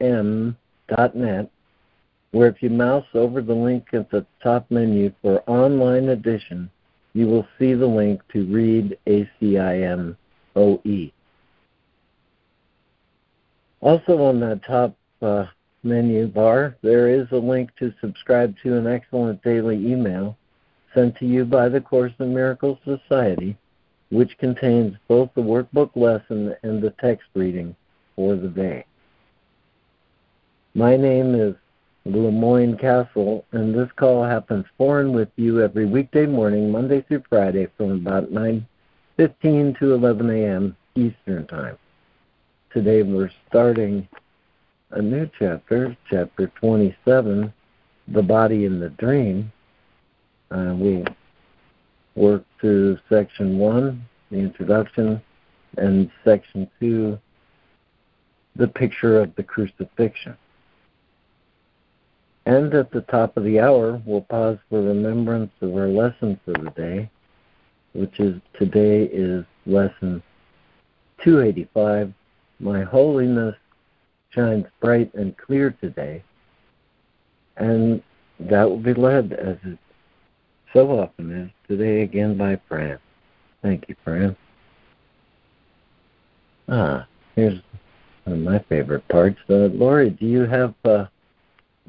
im.net, where if you mouse over the link at the top menu for online edition, you will see the link to read ACIM OE. Also on that top uh, menu bar, there is a link to subscribe to an excellent daily email sent to you by the Course in Miracles Society, which contains both the workbook lesson and the text reading for the day. My name is LeMoyne Castle, and this call happens for and with you every weekday morning, Monday through Friday, from about 9:15 to 11 a.m. Eastern Time. Today we're starting a new chapter, chapter 27, "The Body in the Dream." Uh, we work through section one, the introduction, and section two, the picture of the crucifixion. And at the top of the hour, we'll pause for remembrance of our lesson for the day, which is today is lesson 285. My holiness shines bright and clear today. And that will be led, as it so often is, today again by Fran. Thank you, Fran. Ah, here's one of my favorite parts. Uh, Lori, do you have uh,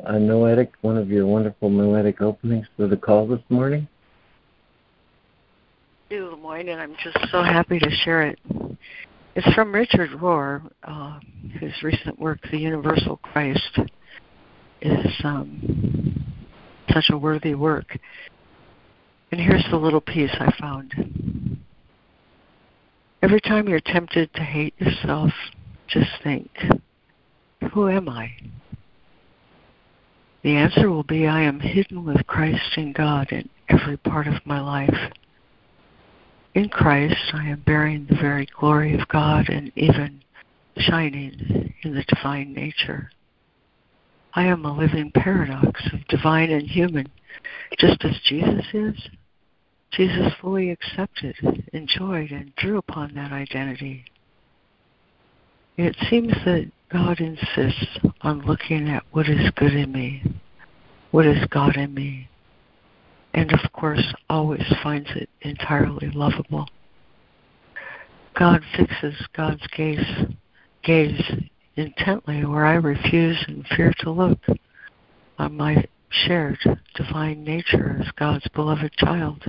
a noetic, one of your wonderful noetic openings for the call this morning? LeMoyne, and I'm just so happy to share it. It's from Richard Rohr, uh, whose recent work, The Universal Christ, is um, such a worthy work. And here's the little piece I found. Every time you're tempted to hate yourself, just think, who am I? The answer will be I am hidden with Christ in God in every part of my life. In Christ, I am bearing the very glory of God and even shining in the divine nature. I am a living paradox of divine and human, just as Jesus is. Jesus fully accepted, enjoyed, and drew upon that identity. It seems that God insists on looking at what is good in me, what is God in me, and of course always finds it entirely lovable. God fixes God's gaze, gaze intently where I refuse and fear to look on my shared divine nature as God's beloved child.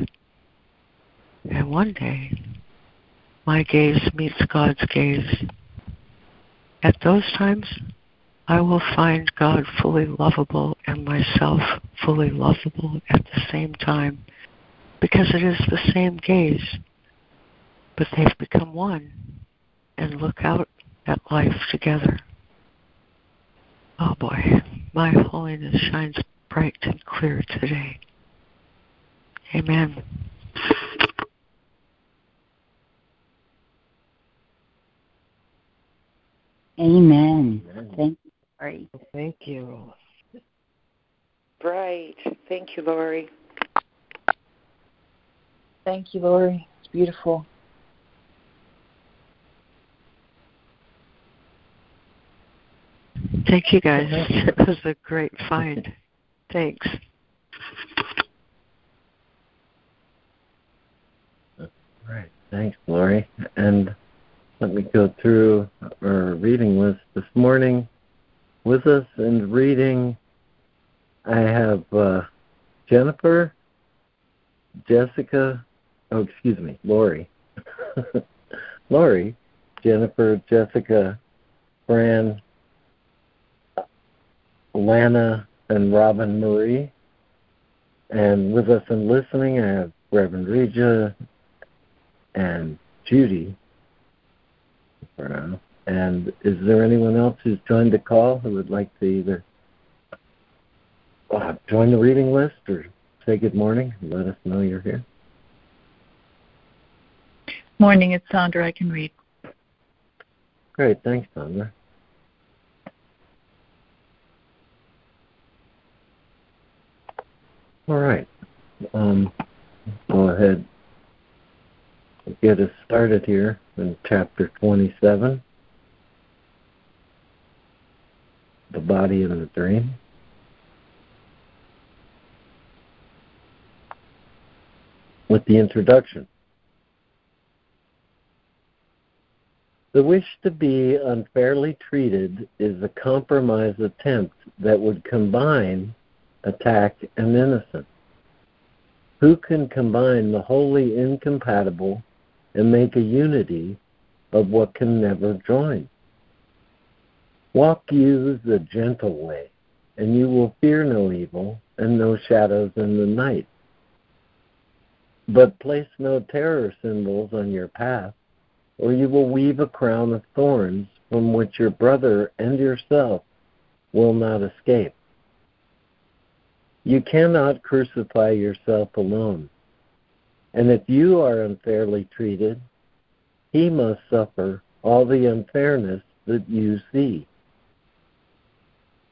And one day, my gaze meets God's gaze at those times, I will find God fully lovable and myself fully lovable at the same time because it is the same gaze, but they've become one and look out at life together. Oh boy, my holiness shines bright and clear today. Amen. Amen. Amen. Thank you, Lori. Thank you. Right. Thank you, Lori. Thank you, Lori. It's beautiful. Thank you, guys. It was a great find. Thanks. Right. Thanks, Lori. And let me go through our reading list this morning. With us in reading, I have uh, Jennifer, Jessica, oh, excuse me, Lori. Lori, Jennifer, Jessica, Fran, Lana, and Robin Marie. And with us in listening, I have Reverend Regia and Judy And is there anyone else who's joined the call who would like to either uh, join the reading list or say good morning and let us know you're here? Morning, it's Sandra. I can read. Great, thanks, Sandra. All right. Um, go ahead get us started here in chapter 27 the body and the dream. With the introduction. The wish to be unfairly treated is a compromise attempt that would combine attack and innocence. Who can combine the wholly incompatible and make a unity of what can never join? Walk you the gentle way, and you will fear no evil and no shadows in the night. But place no terror symbols on your path, or you will weave a crown of thorns from which your brother and yourself will not escape. You cannot crucify yourself alone. And if you are unfairly treated, he must suffer all the unfairness that you see.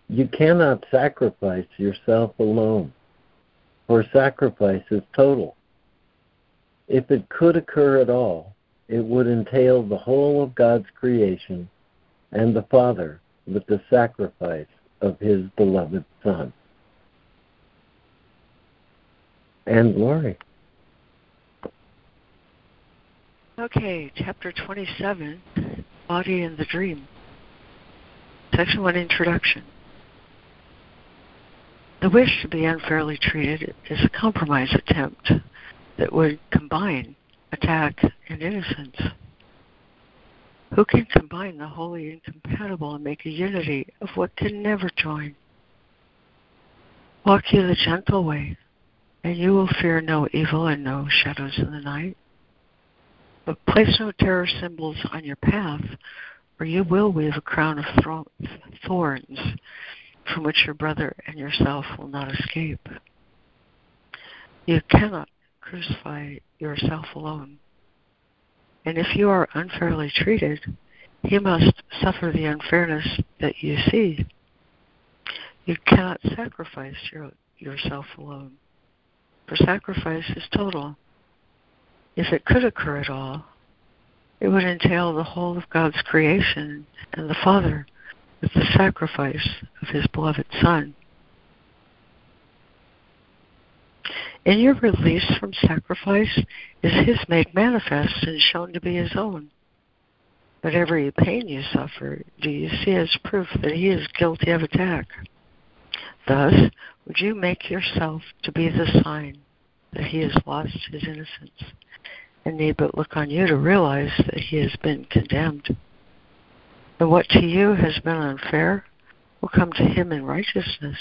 You cannot sacrifice yourself alone, for sacrifice is total. If it could occur at all, it would entail the whole of God's creation and the Father with the sacrifice of his beloved Son. And glory. Okay, chapter 27 Body and the Dream. Section 1 Introduction. The wish to be unfairly treated is a compromise attempt that would combine attack and innocence. Who can combine the wholly incompatible and make a unity of what can never join? Walk you the gentle way, and you will fear no evil and no shadows in the night. But place no terror symbols on your path, or you will weave a crown of thorns from which your brother and yourself will not escape. You cannot crucify yourself alone. And if you are unfairly treated, he must suffer the unfairness that you see. You cannot sacrifice your, yourself alone, for sacrifice is total. If it could occur at all, it would entail the whole of God's creation and the Father with the sacrifice of his beloved Son. In your release from sacrifice is his made manifest and shown to be his own. But every pain you suffer do you see as proof that he is guilty of attack. Thus, would you make yourself to be the sign that he has lost his innocence, and need but look on you to realize that he has been condemned. And what to you has been unfair will come to him in righteousness.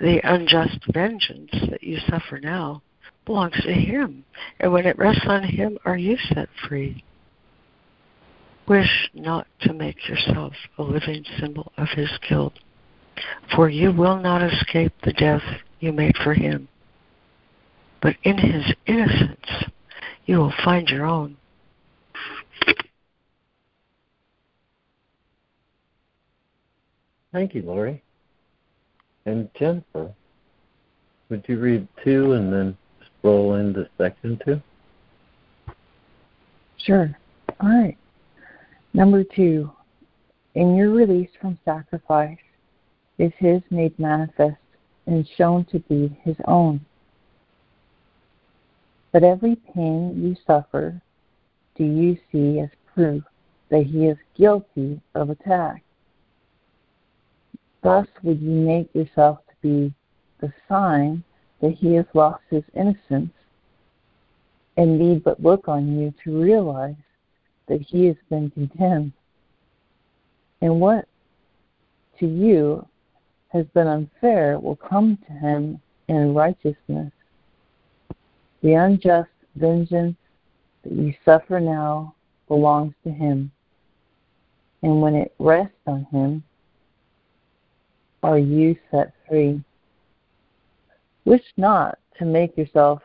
The unjust vengeance that you suffer now belongs to him, and when it rests on him, are you set free? Wish not to make yourself a living symbol of his guilt, for you will not escape the death you made for him. But in his innocence, you will find your own. Thank you, Lori. And Jennifer, would you read two and then scroll into section two? Sure. All right. Number two, in your release from sacrifice is his made manifest and shown to be his own. But every pain you suffer do you see as proof that he is guilty of attack. Thus would you make yourself to be the sign that he has lost his innocence and need but look on you to realize that he has been condemned. And what to you has been unfair will come to him in righteousness. The unjust vengeance that you suffer now belongs to him, and when it rests on him, are you set free. Wish not to make yourself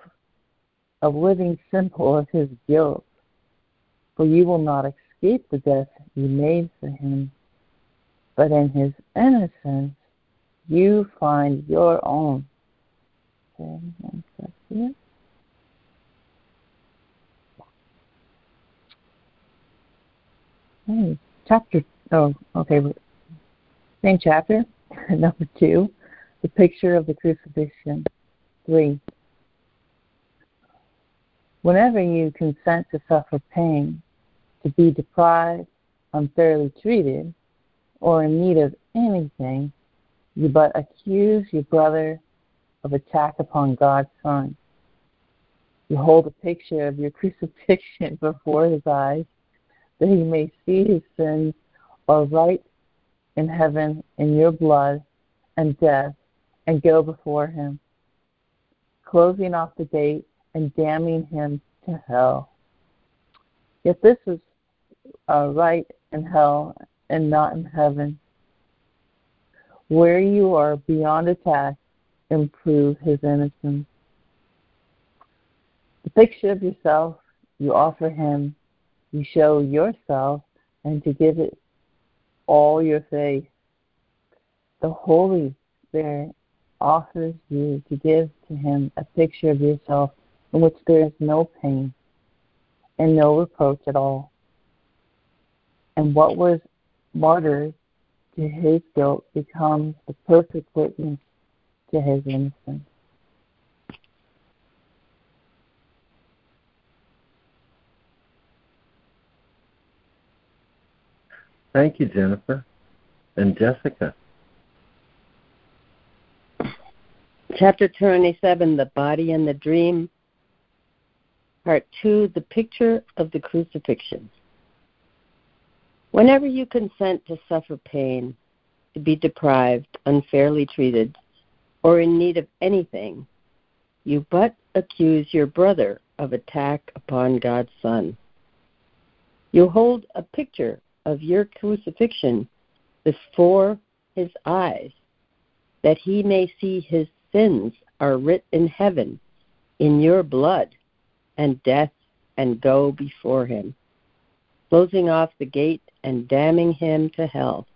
a living symbol of his guilt, for you will not escape the death you made for him, but in his innocence you find your own. Okay, Hey, chapter, oh, okay, same chapter, number two, the picture of the crucifixion. Three, whenever you consent to suffer pain, to be deprived, unfairly treated, or in need of anything, you but accuse your brother of attack upon God's Son. You hold a picture of your crucifixion before his eyes that he may see his sins are right in heaven in your blood and death and go before him, closing off the gate and damning him to hell. Yet this is uh, right in hell and not in heaven, where you are beyond attack and prove his innocence. The picture of yourself you offer him, you show yourself, and to give it all your faith. The Holy Spirit offers you to give to him a picture of yourself in which there is no pain and no reproach at all. And what was martyred to his guilt becomes the perfect witness to his innocence. Thank you, Jennifer. And Jessica. Chapter 27 The Body and the Dream. Part 2 The Picture of the Crucifixion. Whenever you consent to suffer pain, to be deprived, unfairly treated, or in need of anything, you but accuse your brother of attack upon God's Son. You hold a picture of your crucifixion before his eyes, that he may see his sins are writ in heaven in your blood and death and go before him, closing off the gate and damning him to hell.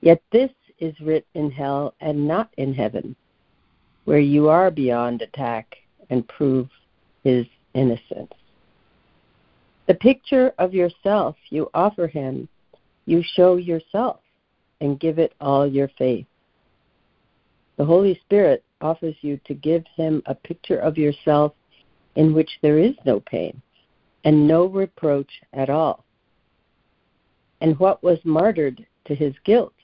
Yet this is writ in hell and not in heaven, where you are beyond attack and prove his innocence. The picture of yourself you offer him, you show yourself and give it all your faith. The Holy Spirit offers you to give him a picture of yourself in which there is no pain and no reproach at all. And what was martyred to his guilt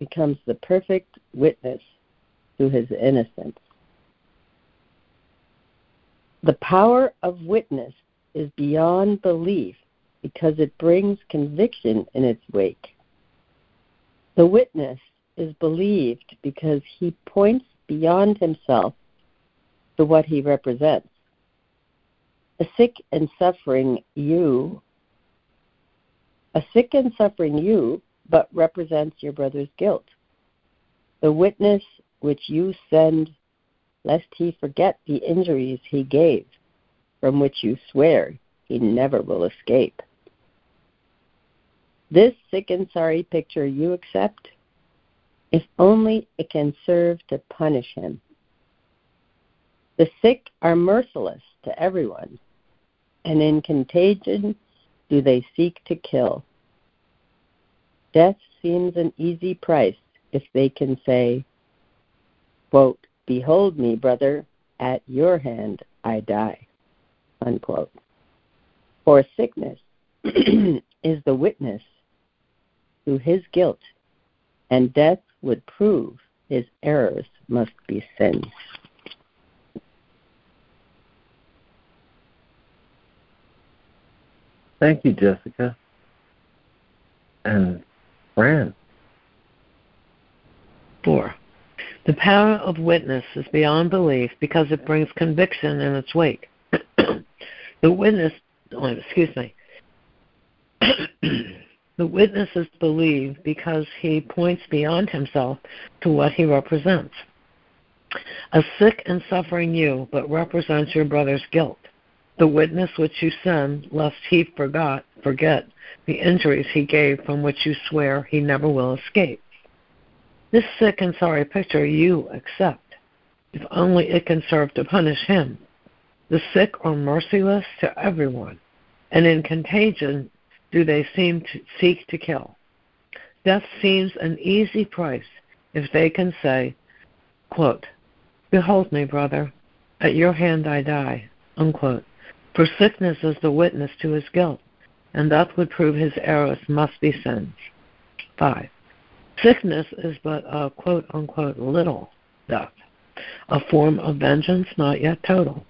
becomes the perfect witness to his innocence. The power of witness is beyond belief because it brings conviction in its wake. The witness is believed because he points beyond himself to what he represents. A sick and suffering you, a sick and suffering you, but represents your brother's guilt. The witness which you send, lest he forget the injuries he gave from which you swear he never will escape. This sick and sorry picture you accept, if only it can serve to punish him. The sick are merciless to everyone, and in contagion do they seek to kill. Death seems an easy price if they can say, quote, Behold me, brother, at your hand I die unquote. For sickness is the witness to his guilt, and death would prove his errors must be sins. Thank you, Jessica. And Fran. Four. The power of witness is beyond belief because it brings conviction in its wake. The witness, oh, excuse me, The witness is believed because he points beyond himself to what he represents. A sick and suffering you, but represents your brother's guilt. The witness which you send, lest he forgot, forget the injuries he gave from which you swear he never will escape. This sick and sorry picture you accept, if only it can serve to punish him. The sick are merciless to everyone, and in contagion do they seem to seek to kill. Death seems an easy price if they can say, quote, Behold me, brother, at your hand I die. Unquote. For sickness is the witness to his guilt, and that would prove his errors must be sins. 5. Sickness is but a quote unquote little death, a form of vengeance not yet total.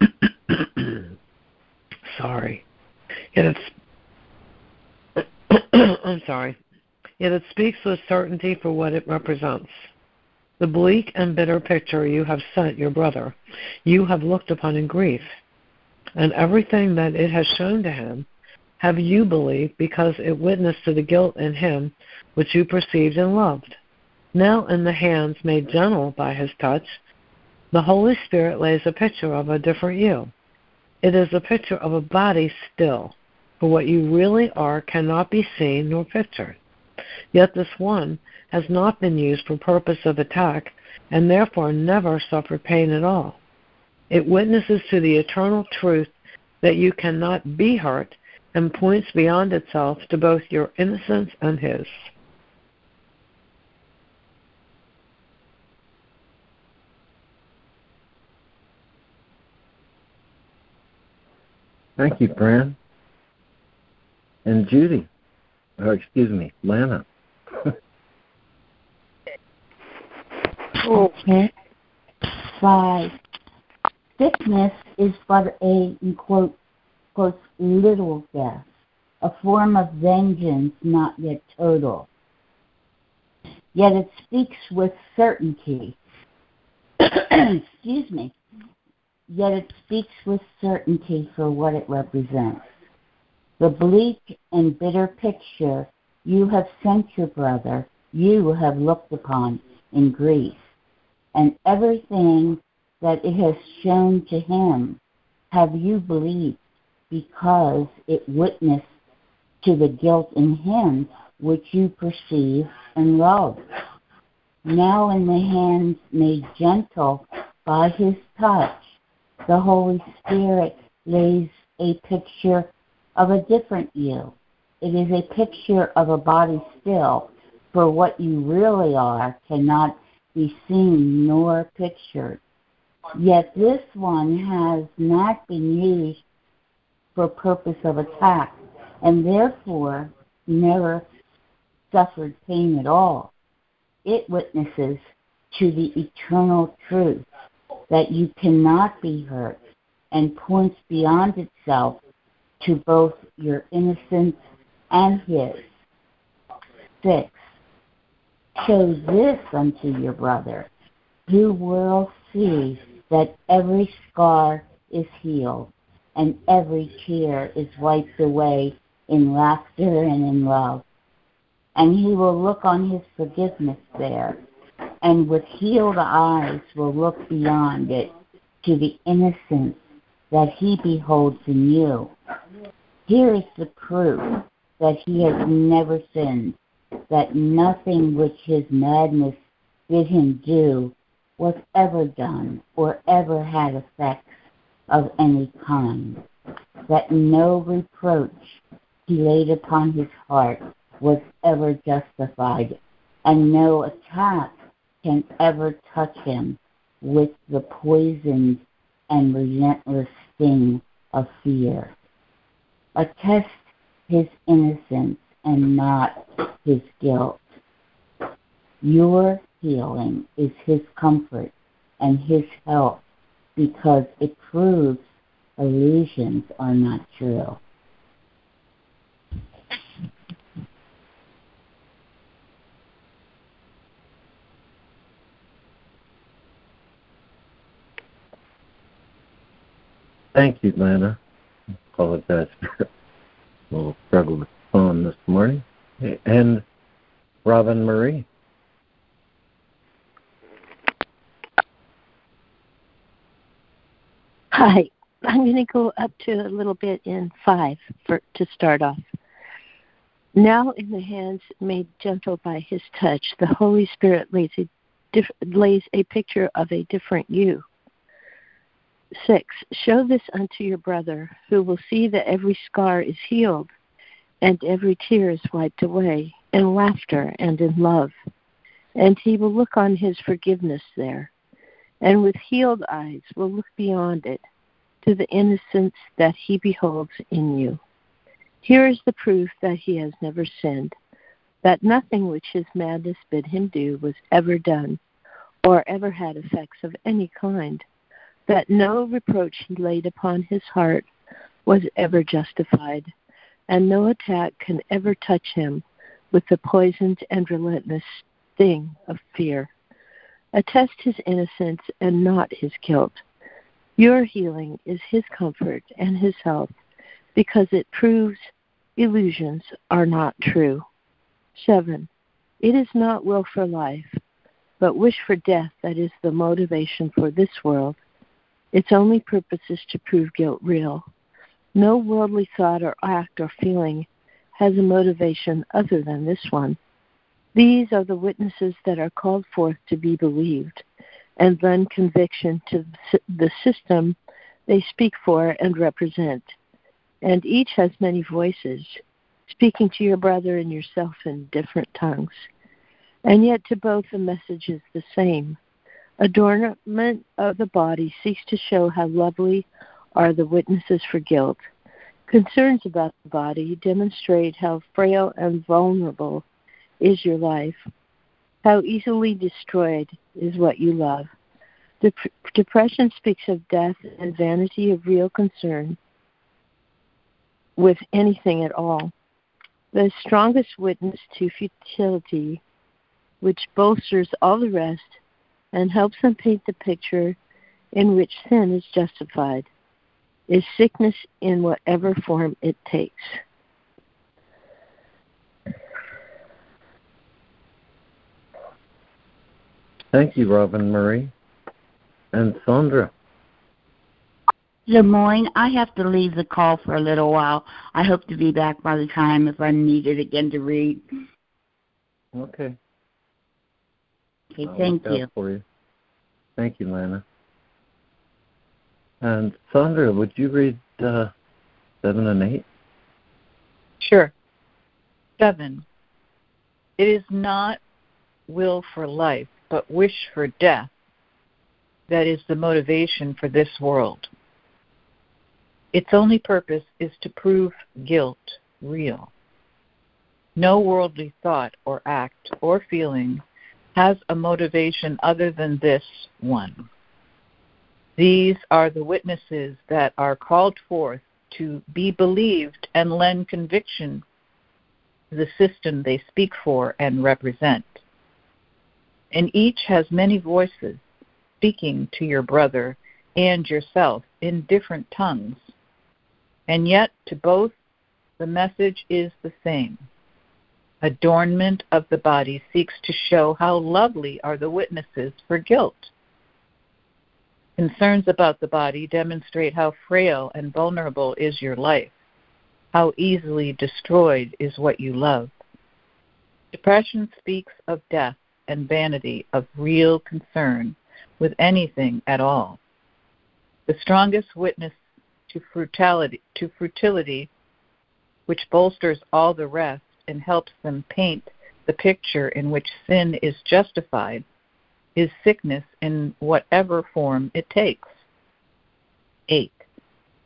sorry. Yet it's I'm sorry. Yet it speaks with certainty for what it represents. The bleak and bitter picture you have sent your brother, you have looked upon in grief, and everything that it has shown to him have you believed because it witnessed to the guilt in him which you perceived and loved. Now, in the hands made gentle by his touch, the Holy Spirit lays a picture of a different you. It is a picture of a body still, for what you really are cannot be seen nor pictured. Yet this one has not been used for purpose of attack and therefore never suffered pain at all. It witnesses to the eternal truth that you cannot be hurt and points beyond itself to both your innocence and his. Thank you, Fran. And Judy, or excuse me, Lana. Okay. Five. Sickness is but a quote, quote, little death, a form of vengeance not yet total. Yet it speaks with certainty. Excuse me. Yet it speaks with certainty for what it represents. The bleak and bitter picture you have sent your brother, you have looked upon in grief and everything that it has shown to him have you believed because it witnessed to the guilt in him which you perceive and love. Now in the hands made gentle by his touch, the Holy Spirit lays a picture of a different you. It is a picture of a body still, for what you really are cannot be seen nor pictured. Yet this one has not been used for purpose of attack and therefore never suffered pain at all. It witnesses to the eternal truth that you cannot be hurt and points beyond itself to both your innocence and his. Six, Show this unto your brother, who will see that every scar is healed and every tear is wiped away in laughter and in love. And he will look on his forgiveness there, and with healed eyes will look beyond it to the innocence that he beholds in you. Here is the proof that he has never sinned that nothing which his madness bid him do was ever done or ever had effects of any kind, that no reproach he laid upon his heart was ever justified, and no attack can ever touch him with the poisoned and relentless sting of fear. Attest his innocence and not his guilt. Your healing is his comfort and his help because it proves illusions are not true. Thank you, Lana. Apologize for a little struggle with the phone. this morning. And Robin Marie. Hi. I'm going to go up to a little bit in five for to start off. Now, in the hands made gentle by His touch, the Holy Spirit lays a, lays a picture of a different you. Six. Show this unto your brother, who will see that every scar is healed, and every tear is wiped away, in laughter and in love. And he will look on his forgiveness there, and with healed eyes will look beyond it to the innocence that he beholds in you. Here is the proof that he has never sinned, that nothing which his madness bid him do was ever done, or ever had effects of any kind, that no reproach he laid upon his heart was ever justified, and no attack can ever touch him with the poisoned and relentless sting of fear. Attest his innocence and not his guilt your healing is His comfort and His health because it proves illusions are not true. 7. It is not will for life, but wish for death that is the motivation for this world. Its only purpose is to prove guilt real. No worldly thought or act or feeling has a motivation other than this one. These are the witnesses that are called forth to be believed and lend conviction to the system they speak for and represent. And each has many voices, speaking to your brother and yourself in different tongues. And yet to both the message is the same. Adornment of the body seeks to show how lovely are the witnesses for guilt. Concerns about the body demonstrate how frail and vulnerable is your life how easily destroyed is what you love. Dep- depression speaks of death and vanity of real concern with anything at all. The strongest witness to futility, which bolsters all the rest and helps them paint the picture in which sin is justified, is sickness in whatever form it takes. Thank you, Robin Marie. And Sandra. LeMoyne, I have to leave the call for a little while. I hope to be back by the time if I'm needed again to read. Okay. Okay, I'll thank you. For you. Thank you, Lana. And Sandra, would you read uh, seven and eight? Sure. Seven. It is not will for life, but wish for death that is the motivation for this world. Its only purpose is to prove guilt real. No worldly thought or act or feeling has a motivation other than this one. These are the witnesses that are called forth to be believed and lend conviction to the system they speak for and represent and each has many voices speaking to your brother and yourself in different tongues. And yet, to both, the message is the same. Adornment of the body seeks to show how lovely are the witnesses for guilt. Concerns about the body demonstrate how frail and vulnerable is your life, how easily destroyed is what you love. Depression speaks of death and vanity of real concern with anything at all. The strongest witness to to futility, which bolsters all the rest and helps them paint the picture in which sin is justified, is sickness in whatever form it takes. 8.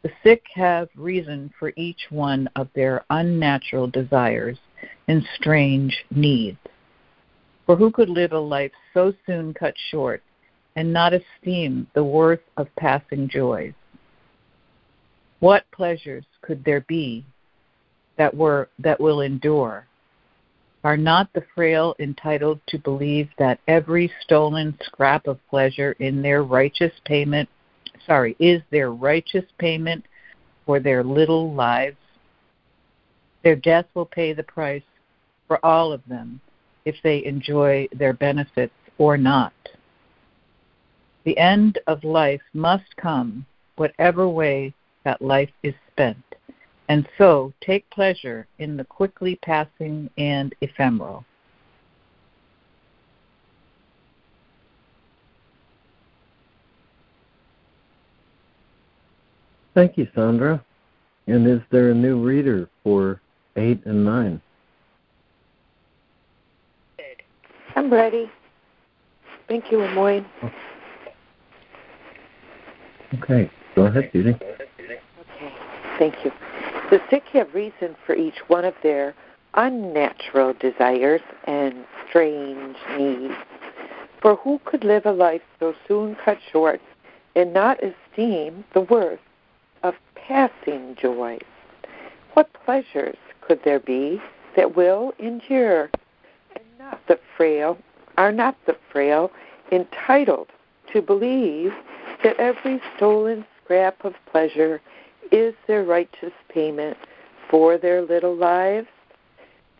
The sick have reason for each one of their unnatural desires and strange needs. For who could live a life so soon cut short and not esteem the worth of passing joys? What pleasures could there be that were that will endure? Are not the frail entitled to believe that every stolen scrap of pleasure in their righteous payment sorry, is their righteous payment for their little lives? Their death will pay the price for all of them if they enjoy their benefits or not. The end of life must come, whatever way that life is spent, and so take pleasure in the quickly passing and ephemeral. Thank you, Sandra. And is there a new reader for 8 and 9? I'm ready. Thank you, LeMoyne. Okay, go ahead, Judy. Okay, thank you. The sick have reason for each one of their unnatural desires and strange needs. For who could live a life so soon cut short and not esteem the worth of passing joys? What pleasures could there be that will endure, and not the frail are not the frail entitled to believe that every stolen scrap of pleasure is their righteous payment for their little lives?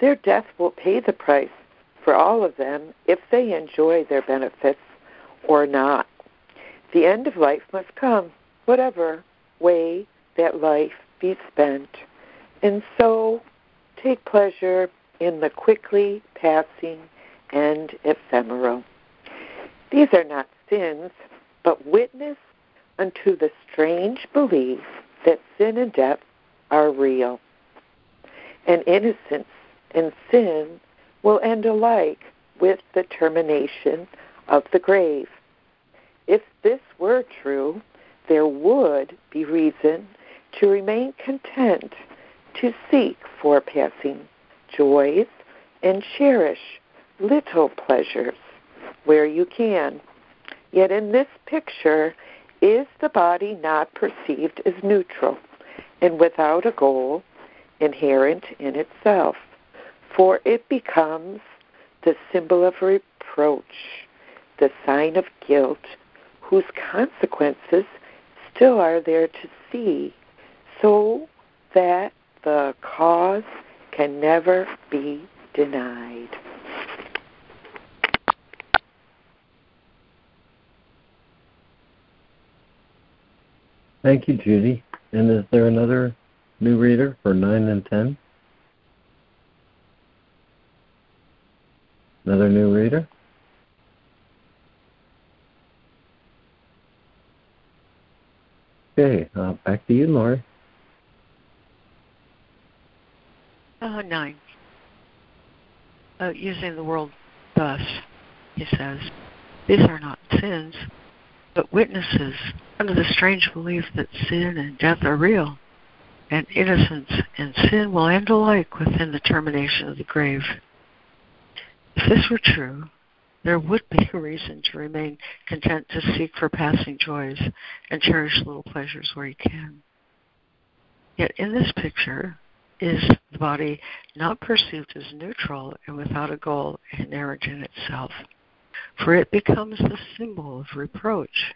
Their death will pay the price for all of them if they enjoy their benefits or not. The end of life must come, whatever way that life be spent. And so take pleasure in the quickly passing and ephemeral. These are not sins, but witness unto the strange belief that sin and death are real. And innocence and sin will end alike with the termination of the grave. If this were true, there would be reason to remain content, to seek for passing joys, and cherish little pleasures where you can. Yet in this picture, is the body not perceived as neutral and without a goal inherent in itself? For it becomes the symbol of reproach, the sign of guilt, whose consequences still are there to see, so that the cause can never be denied. Thank you, Judy. And is there another new reader for 9 and 10? Another new reader? Okay, uh, back to you, Lori. Uh, nine. Uh, using the world thus, he says, these are not sins, but witnesses under the strange belief that sin and death are real, and innocence and sin will end alike within the termination of the grave. If this were true, there would be a reason to remain content to seek for passing joys and cherish little pleasures where you can. Yet in this picture is the body not perceived as neutral and without a goal inherent in itself, for it becomes the symbol of reproach,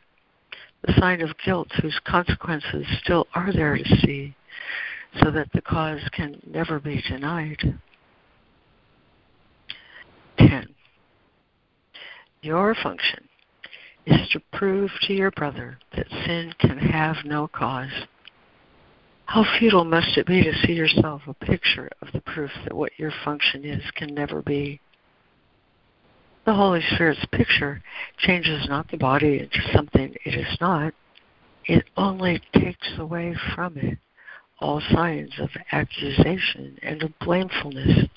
the sign of guilt whose consequences still are there to see, so that the cause can never be denied. 10. Your function is to prove to your brother that sin can have no cause. How futile must it be to see yourself a picture of the proof that what your function is can never be? The Holy Spirit's picture changes not the body into something it is not, it only takes away from it all signs of accusation and of blamefulness.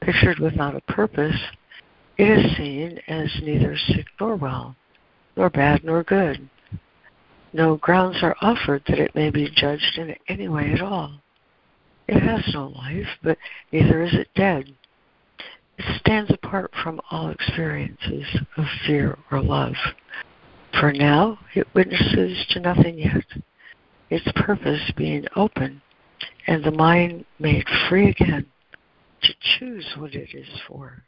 Pictured without a purpose, it is seen as neither sick nor well, nor bad nor good. No grounds are offered that it may be judged in any way at all. It has no life, but neither is it dead. Stands apart from all experiences of fear or love. For now, it witnesses to nothing yet, its purpose being open and the mind made free again to choose what it is for.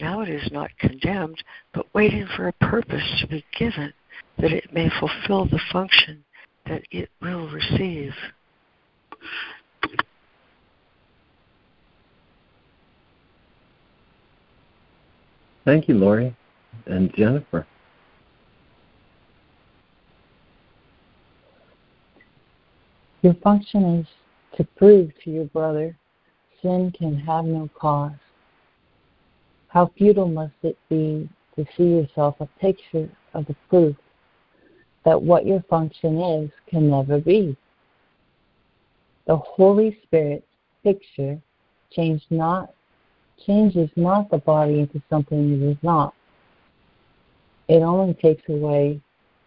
Now it is not condemned, but waiting for a purpose to be given that it may fulfill the function that it will receive. Thank you, Lori and Jennifer. Your function is to prove to your brother sin can have no cause. How futile must it be to see yourself a picture of the proof that what your function is can never be. The Holy Spirit's picture changed not, changes not the body into something it is not. It only takes away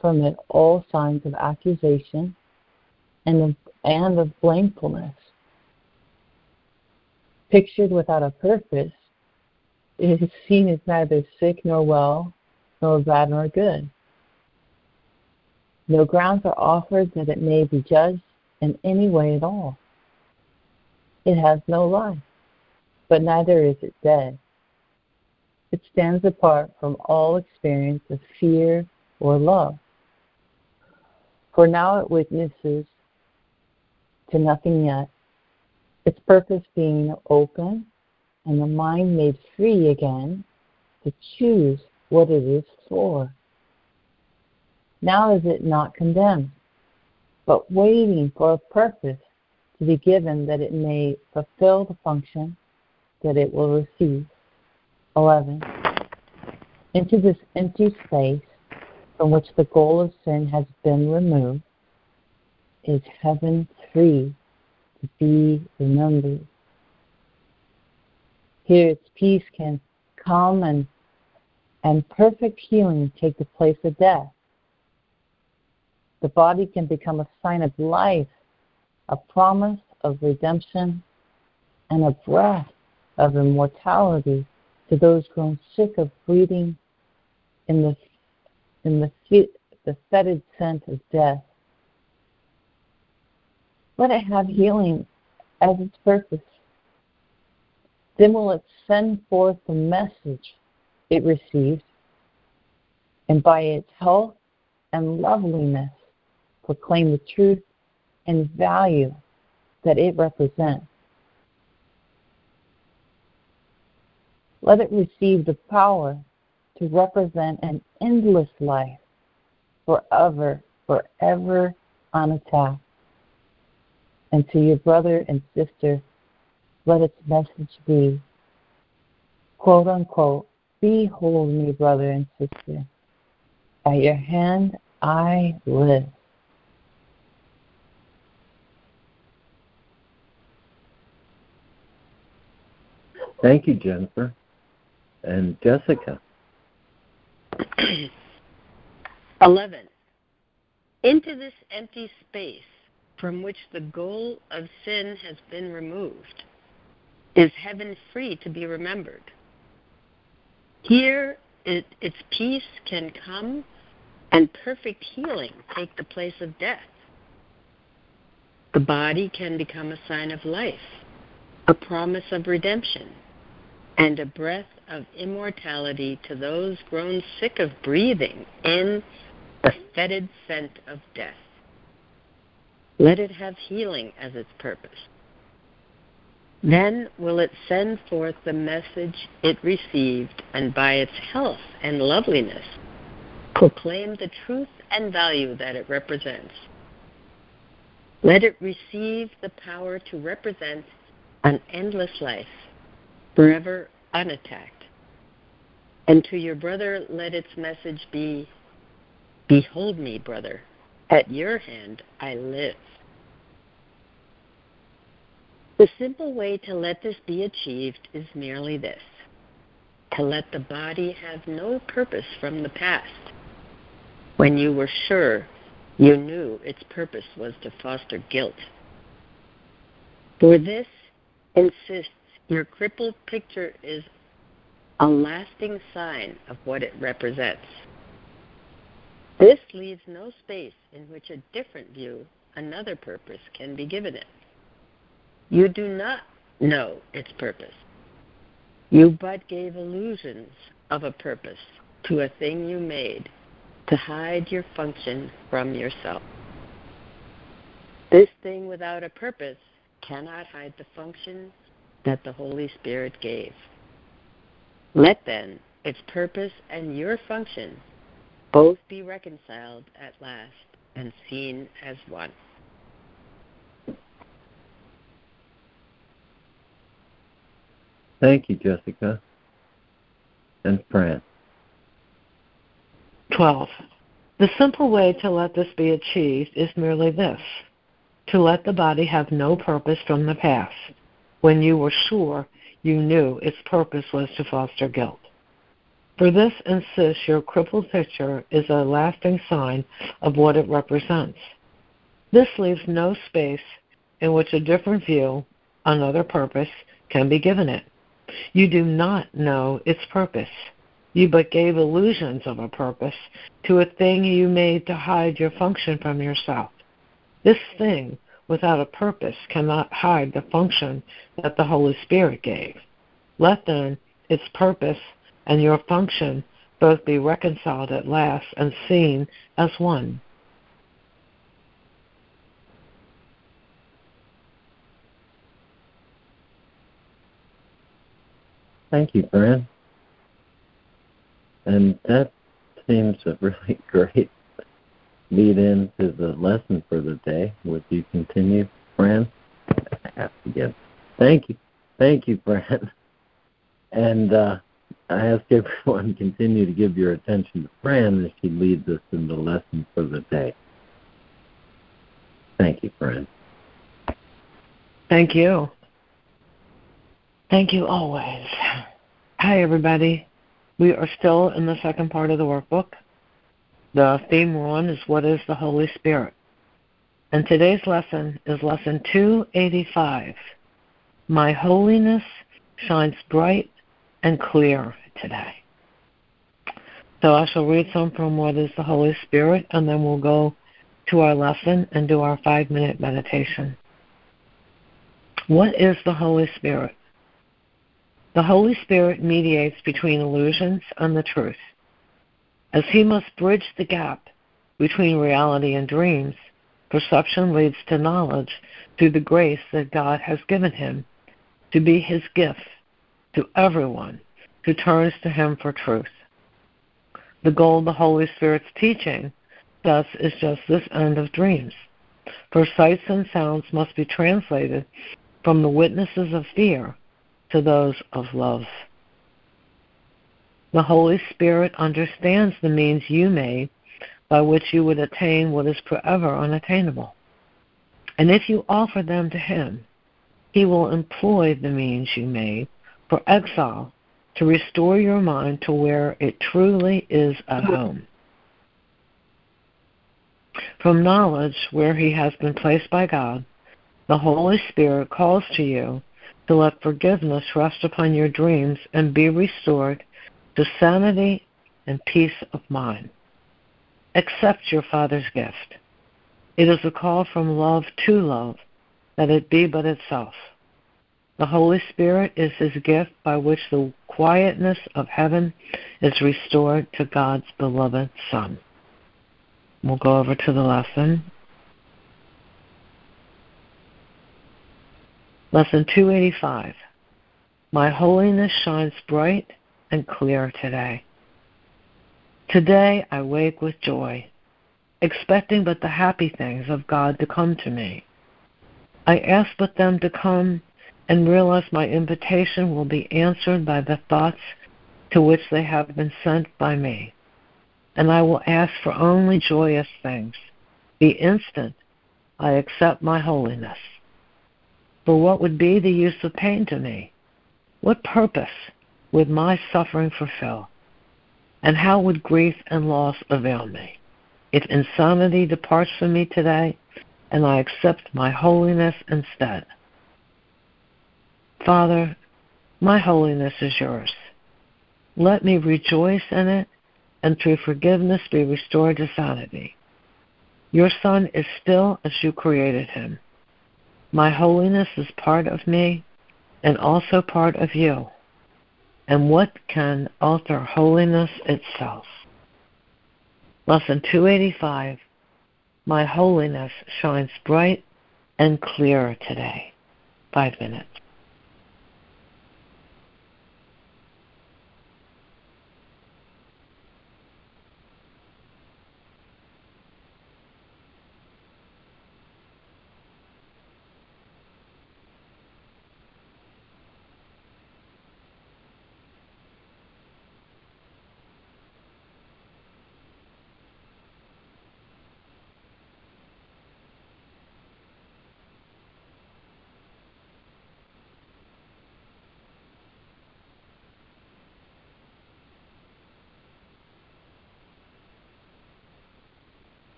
from it all signs of accusation and of, and of blamefulness. Pictured without a purpose, it is seen as neither sick nor well, nor bad nor good. No grounds are offered that it may be judged in any way at all. It has no life, but neither is it dead. It stands apart from all experience of fear or love. For now it witnesses to nothing yet, its purpose being open and the mind made free again to choose what it is for. Now is it not condemned, but waiting for a purpose to be given that it may fulfill the function that it will receive. 11. Into this empty space from which the goal of sin has been removed is heaven free to be remembered. Here its peace can come and and perfect healing take the place of death. The body can become a sign of life, a promise of redemption, and a breath of immortality to those grown sick of breathing in the in the the fetid scent of death. Let it have healing as its purpose. Then will it send forth the message it received, and by its health and loveliness proclaim the truth and value that it represents. Let it receive the power to represent an endless life forever, forever unattacked. And to your brother and sister, let its message be, quote unquote, Behold me, brother and sister. By your hand I live. Thank you, Jennifer. And Jessica. 11. Into this empty space from which the goal of sin has been removed is heaven free to be remembered. Here, it, its peace can come and perfect healing take the place of death. The body can become a sign of life, a promise of redemption, and a breath of immortality to those grown sick of breathing in the fetid scent of death. Let it have healing as its purpose. Then will it send forth the message it received, and by its health and loveliness, proclaim the truth and value that it represents. Let it receive the power to represent an endless life, forever unattacked. And to your brother, let its message be Behold me, brother, at your hand I live. The simple way to let this be achieved is merely this to let the body have no purpose from the past. When you were sure you knew its purpose was to foster guilt. For this insists your crippled picture is a lasting sign of what it represents. This leaves no space in which a different view, another purpose, can be given it. You do not know its purpose. You but gave illusions of a purpose to a thing you made to hide your function from yourself. This thing without a purpose cannot hide the function that the Holy Spirit gave. Let then its purpose and your function both be reconciled at last and seen as one. Thank you, Jessica. And Fran. 12. The simple way to let this be achieved is merely this to let the body have no purpose from the past, when you were sure you knew its purpose was to foster guilt. For this insists your crippled picture is a lasting sign of what it represents. This leaves no space in which a different view, another purpose, can be given it. You do not know its purpose. You but gave illusions of a purpose to a thing you made to hide your function from yourself. This thing, without a purpose, cannot hide the function that the Holy Spirit gave. Let then its purpose and your function both be reconciled at last and seen as one. Thank you, Fran. And that seems a really great lead into the lesson for the day. Would you continue, Fran? Thank you. Thank you, Fran. And uh, I ask everyone continue to give your attention to Fran as she leads us in the lesson for the day. Thank you, Fran. Thank you. Thank you always. Hi, everybody. We are still in the second part of the workbook. The theme one is What is the Holy Spirit? And today's lesson is lesson 285. My holiness shines bright and clear today. So I shall read some from What is the Holy Spirit, and then we'll go to our lesson and do our five minute meditation. What is the Holy Spirit? The Holy Spirit mediates between illusions and the truth. As he must bridge the gap between reality and dreams, perception leads to knowledge through the grace that God has given him to be his gift to everyone who turns to him for truth. The goal of the Holy Spirit's teaching, thus, is just this end of dreams. For sights and sounds must be translated from the witnesses of fear to those of love. The Holy Spirit understands the means you made by which you would attain what is forever unattainable. And if you offer them to Him, He will employ the means you made for exile to restore your mind to where it truly is at home. From knowledge where He has been placed by God, the Holy Spirit calls to you to let forgiveness rest upon your dreams and be restored to sanity and peace of mind. Accept your Father's gift. It is a call from love to love, that it be but itself. The Holy Spirit is his gift by which the quietness of heaven is restored to God's beloved Son. We'll go over to the lesson. Lesson 285 My holiness shines bright and clear today. Today I wake with joy, expecting but the happy things of God to come to me. I ask but them to come and realize my invitation will be answered by the thoughts to which they have been sent by me. And I will ask for only joyous things. The instant I accept my holiness. For what would be the use of pain to me? What purpose would my suffering fulfill? And how would grief and loss avail me? If insanity departs from me today, and I accept my holiness instead. Father, my holiness is yours. Let me rejoice in it, and through forgiveness be restored to sanity. Your Son is still as you created him. My holiness is part of me and also part of you. And what can alter holiness itself? Lesson 285 My holiness shines bright and clear today. Five minutes.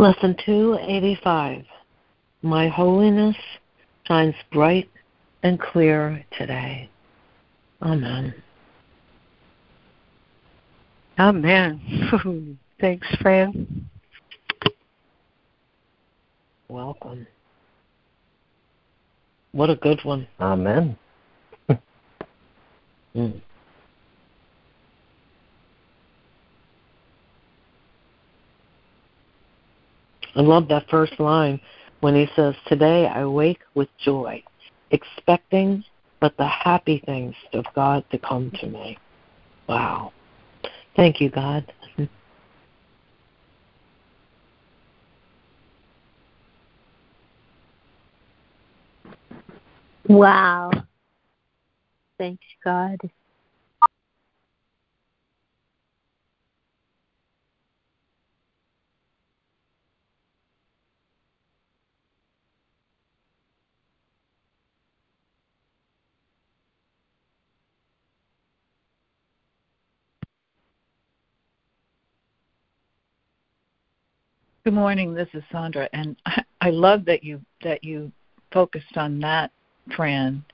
Lesson 285 My holiness shines bright and clear today. Amen. Amen. Thanks, Fran. Welcome. What a good one. Amen. Mm. I love that first line when he says, Today I wake with joy, expecting but the happy things of God to come to me. Wow. Thank you, God. Wow. Thanks, God. Good morning. This is Sandra, and I, I love that you that you focused on that, Fran.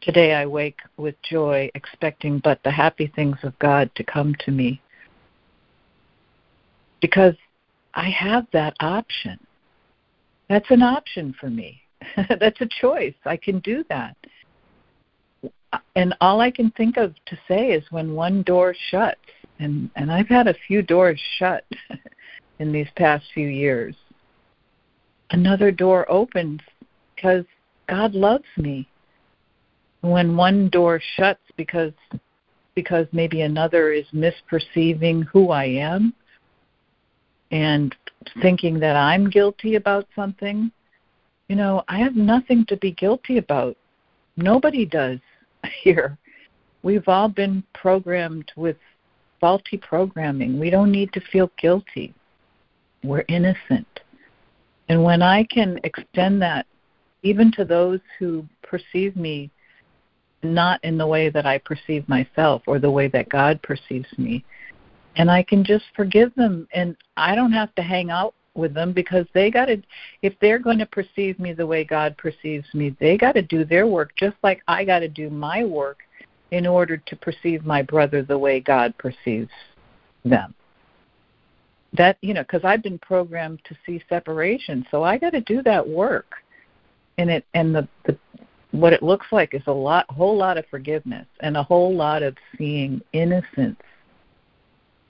Today I wake with joy, expecting but the happy things of God to come to me. Because I have that option. That's an option for me. That's a choice. I can do that. And all I can think of to say is when one door shuts, and, and I've had a few doors shut in these past few years. Another door opens because God loves me. When one door shuts because because maybe another is misperceiving who I am and thinking that I'm guilty about something, you know, I have nothing to be guilty about. Nobody does here. We've all been programmed with faulty programming. We don't need to feel guilty. We're innocent. And when I can extend that even to those who perceive me not in the way that I perceive myself or the way that God perceives me, and I can just forgive them and I don't have to hang out with them because they got to if they're going to perceive me the way God perceives me, they got to do their work just like I got to do my work in order to perceive my brother the way God perceives them that you know because i've been programmed to see separation so i got to do that work. And it and the, the what it looks like is a lot whole lot of forgiveness and a whole lot of seeing innocence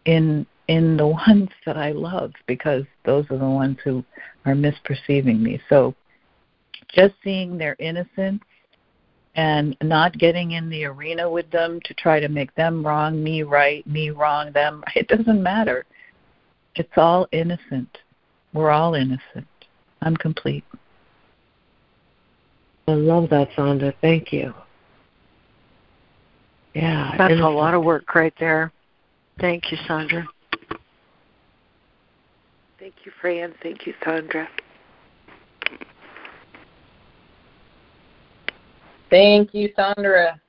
in in the ones that i love because those are the ones who are misperceiving me. So just seeing their innocence and not getting in the arena with them to try to make them wrong me right me wrong them it doesn't matter it's all innocent. We're all innocent. I'm complete. I love that, Sandra. Thank you. Yeah. That's innocent. a lot of work right there. Thank you, Sandra. Thank you, Fran. Thank you, Sandra. Thank you, Sandra.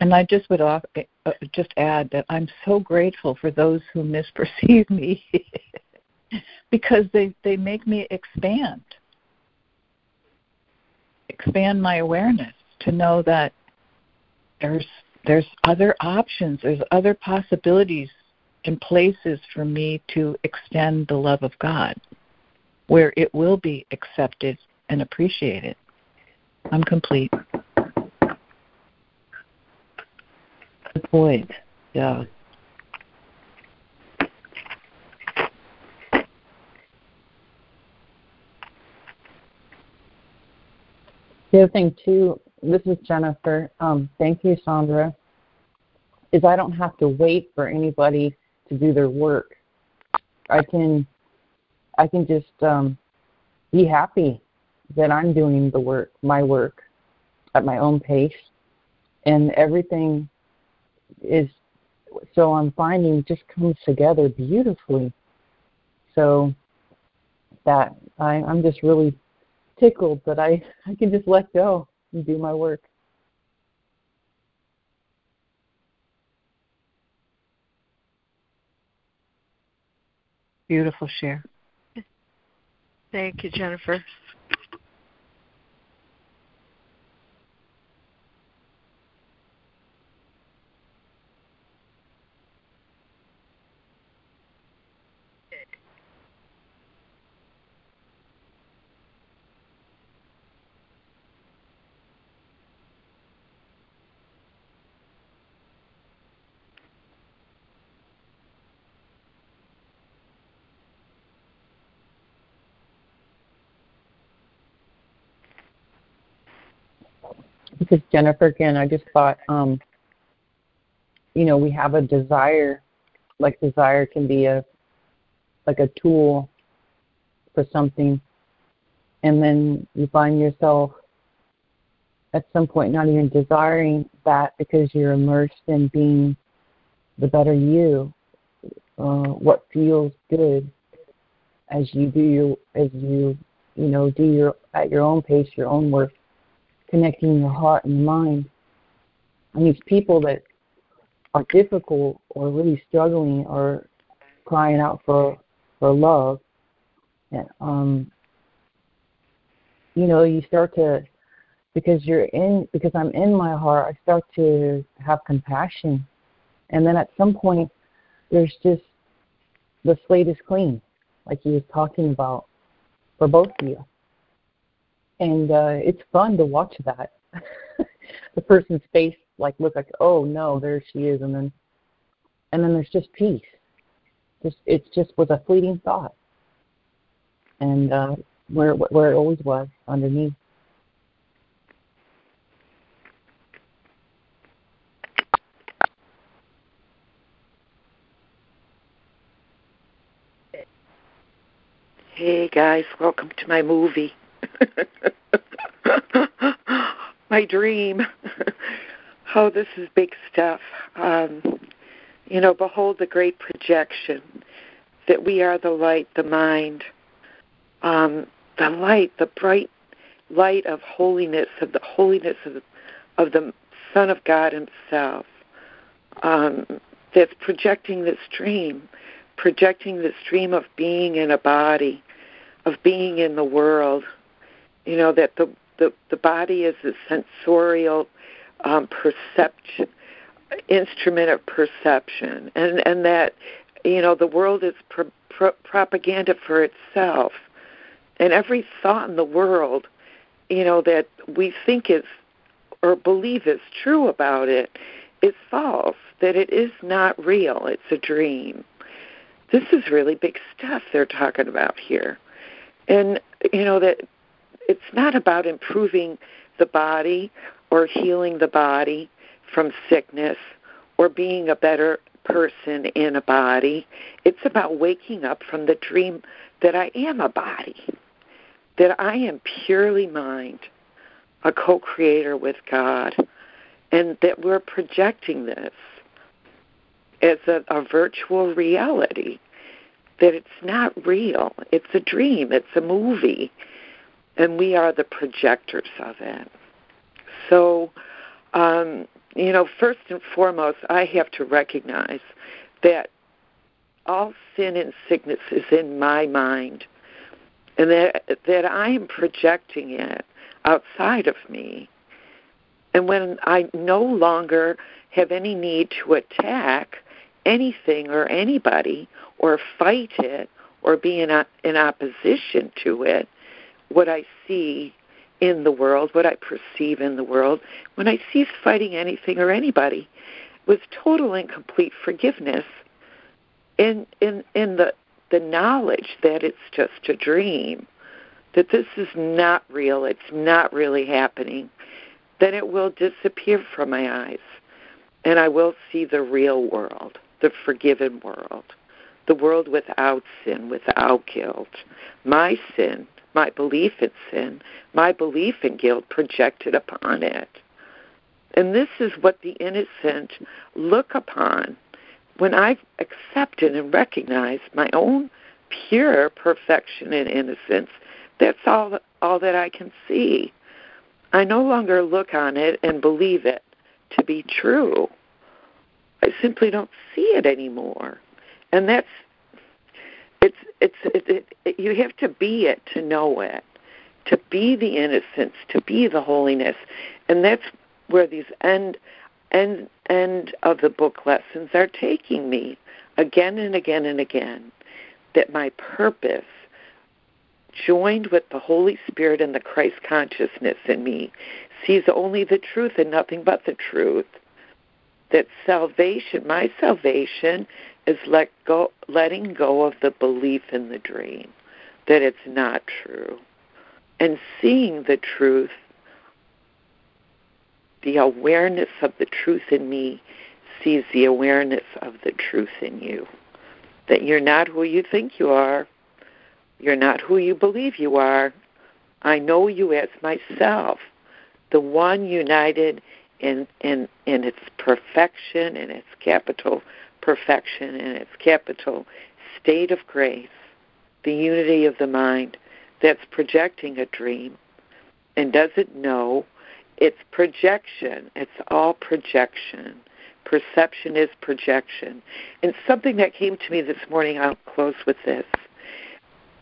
And I just would uh, just add that I'm so grateful for those who misperceive me because they they make me expand expand my awareness to know that there's there's other options, there's other possibilities and places for me to extend the love of God where it will be accepted and appreciated. I'm complete. Good point. Yeah. The other thing too, this is Jennifer. Um, thank you, Sandra. Is I don't have to wait for anybody to do their work. I can, I can just um, be happy that I'm doing the work, my work, at my own pace, and everything is so I'm finding just comes together beautifully. So that I, I'm just really tickled that I, I can just let go and do my work. Beautiful share. Thank you, Jennifer. Because Jennifer, again, I just thought, um, you know, we have a desire, like desire can be a, like a tool for something, and then you find yourself at some point not even desiring that because you're immersed in being the better you, uh, what feels good as you do your, as you, you know, do your at your own pace, your own work connecting your heart and mind. And these people that are difficult or really struggling or crying out for for love, and, um, you know, you start to because you're in because I'm in my heart, I start to have compassion, and then at some point, there's just the slate is clean, like he was talking about for both of you and uh, it's fun to watch that. the person's face like look like, oh no, there she is, and then and then there's just peace. Just it just was a fleeting thought, and uh, where where it always was underneath. Hey guys, welcome to my movie. my dream. oh, this is big stuff. Um, you know, behold the great projection that we are the light, the mind, um, the light, the bright light of holiness, of the holiness of the, of the Son of God Himself. Um, that's projecting this dream, projecting this dream of being in a body, of being in the world, you know that the the, the body is a sensorial um, perception instrument of perception. And and that you know the world is pro- pro- propaganda for itself. And every thought in the world you know that we think is or believe is true about it is false that it is not real. It's a dream. This is really big stuff they're talking about here. And you know that it's not about improving the body or healing the body from sickness or being a better person in a body. It's about waking up from the dream that I am a body, that I am purely mind, a co creator with God, and that we're projecting this as a, a virtual reality, that it's not real. It's a dream, it's a movie and we are the projectors of it. So, um, you know, first and foremost, I have to recognize that all sin and sickness is in my mind, and that that I am projecting it outside of me. And when I no longer have any need to attack anything or anybody or fight it or be in, in opposition to it, what I see in the world, what I perceive in the world, when I cease fighting anything or anybody with total and complete forgiveness in in in the the knowledge that it's just a dream, that this is not real, it's not really happening, then it will disappear from my eyes. And I will see the real world, the forgiven world, the world without sin, without guilt. My sin my belief in sin, my belief in guilt projected upon it. And this is what the innocent look upon. When I've accepted and recognized my own pure perfection and innocence, that's all all that I can see. I no longer look on it and believe it to be true. I simply don't see it anymore. And that's it's it, it, it, you have to be it to know it, to be the innocence, to be the holiness, and that's where these end end end of the book lessons are taking me again and again and again. That my purpose, joined with the Holy Spirit and the Christ consciousness in me, sees only the truth and nothing but the truth. That salvation, my salvation, is let go, letting go of the belief in the dream that it's not true and seeing the truth, the awareness of the truth in me sees the awareness of the truth in you. That you're not who you think you are, you're not who you believe you are. I know you as myself, the one united in, in, in its perfection, in its capital perfection in its capital state of grace, the unity of the mind that's projecting a dream and doesn't know it's projection. It's all projection. Perception is projection. And something that came to me this morning, I'll close with this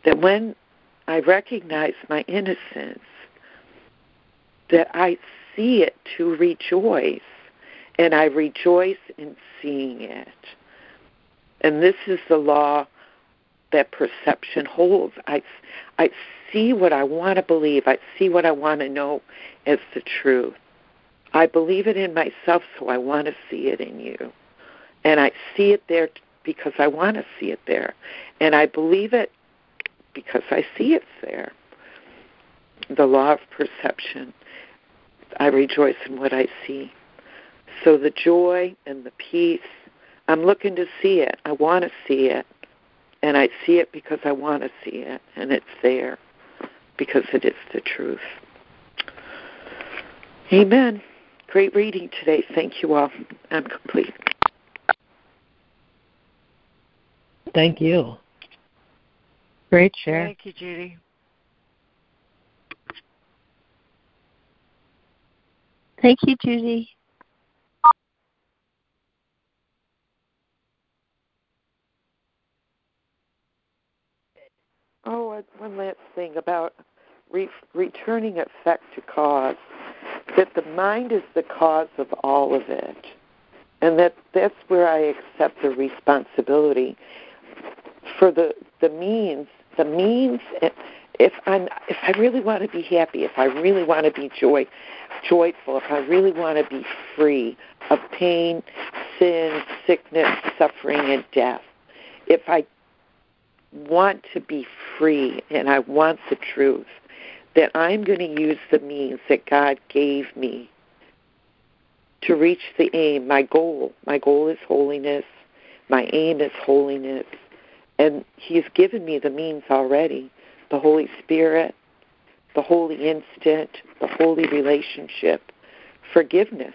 that when I recognize my innocence, that I see it to rejoice and I rejoice in seeing it. And this is the law that perception holds. I, I see what I want to believe, I see what I want to know as the truth. I believe it in myself, so I want to see it in you. And I see it there because I want to see it there. And I believe it because I see it there. The law of perception. I rejoice in what I see. So the joy and the peace, I'm looking to see it. I want to see it. And I see it because I want to see it. And it's there because it is the truth. Amen. Great reading today. Thank you all. I'm complete. Thank you. Great share. Thank you, Judy. Thank you, Judy. Oh, one last thing about re- returning effect to cause. That the mind is the cause of all of it, and that that's where I accept the responsibility for the the means. The means. If I'm if I really want to be happy, if I really want to be joy, joyful, if I really want to be free of pain, sin, sickness, suffering, and death, if I want to be free and I want the truth, that I'm going to use the means that God gave me to reach the aim, my goal. My goal is holiness. My aim is holiness. And He's given me the means already the Holy Spirit, the holy instant, the holy relationship, forgiveness.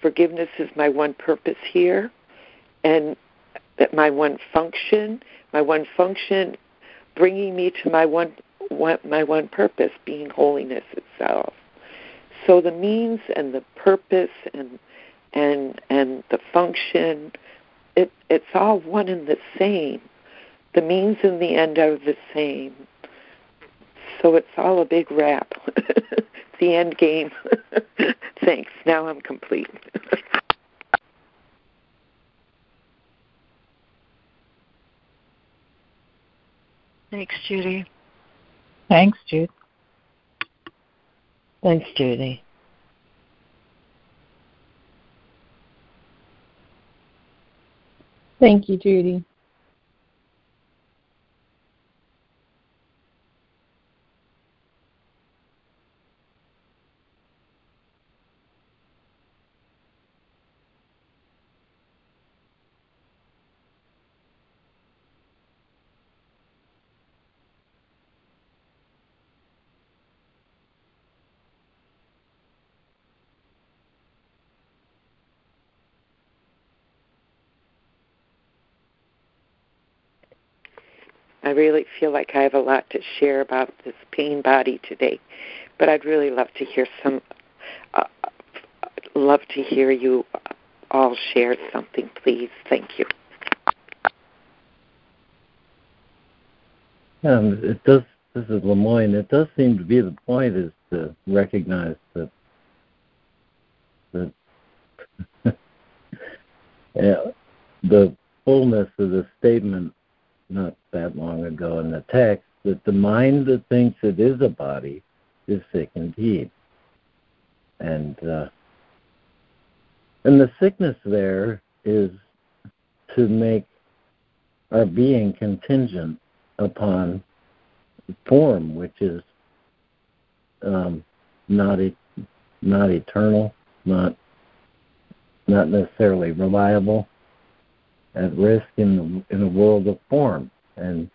Forgiveness is my one purpose here, and that my one function my one function, bringing me to my one, one my one purpose, being holiness itself. So the means and the purpose and and and the function, it it's all one and the same. The means and the end are the same. So it's all a big wrap. the end game. Thanks. Now I'm complete. Thanks, Judy. Thanks, Jude. Thanks, Judy. Thank you, Judy. I really feel like I have a lot to share about this pain body today, but I'd really love to hear some. Uh, love to hear you all share something, please. Thank you. Um, it does. This is LeMoyne. It does seem to be the point is to recognize that that yeah, the fullness of the statement not that long ago in the text that the mind that thinks it is a body is sick indeed, and uh, and the sickness there is to make our being contingent upon form, which is um, not e- not eternal, not not necessarily reliable, at risk in the, in a world of form, and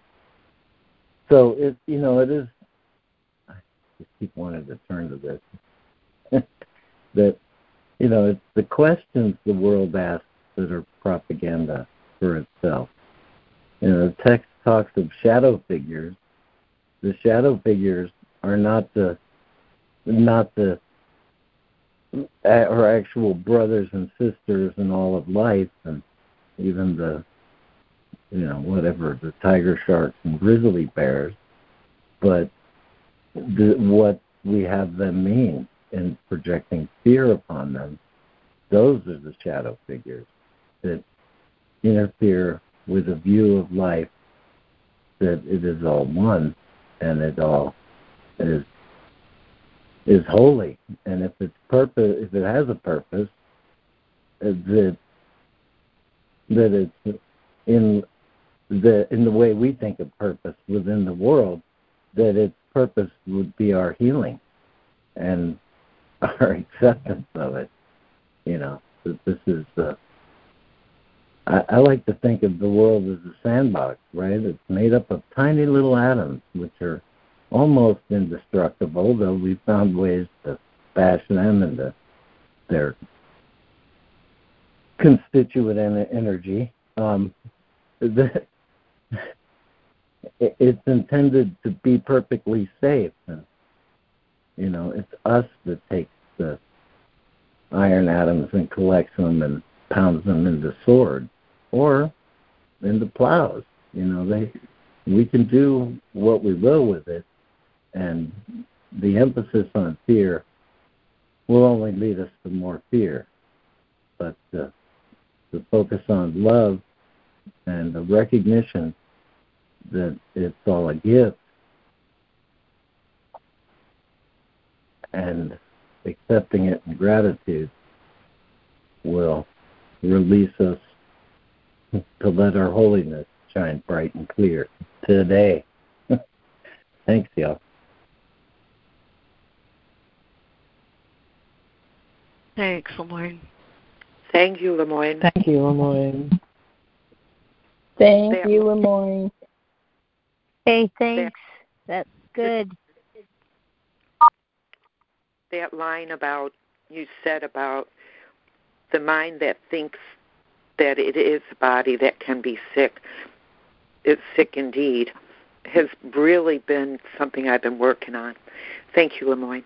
so it you know it is. I just keep wanting to turn to this. that you know it's the questions the world asks that are propaganda for itself. You know, the text talks of shadow figures. The shadow figures are not the not the our actual brothers and sisters in all of life and even the you know whatever the tiger sharks and grizzly bears. But the, what we have them mean in projecting fear upon them those are the shadow figures that interfere with a view of life that it is all one and it all is is holy. And if its purpose if it has a purpose uh, that that it's in the in the way we think of purpose within the world that its purpose would be our healing and our acceptance of it you know that this is the I, I like to think of the world as a sandbox, right? It's made up of tiny little atoms, which are almost indestructible, though we've found ways to bash them into their constituent energy. Um, the, it's intended to be perfectly safe, you know, it's us that takes the iron atoms and collects them and pounds them into swords or into plows. You know, they we can do what we will with it, and the emphasis on fear will only lead us to more fear. But uh, the focus on love and the recognition that it's all a gift and accepting it in gratitude will release us to let our holiness shine bright and clear today. Thanks, y'all. Thanks, LeMoyne. Thank you, LeMoyne. Thank you, LeMoyne. Thank Sam. you, LeMoyne. Hey, thanks. That's good. That line about you said about the mind that thinks that it is a body that can be sick, it's sick indeed, has really been something I've been working on. Thank you, LeMoyne.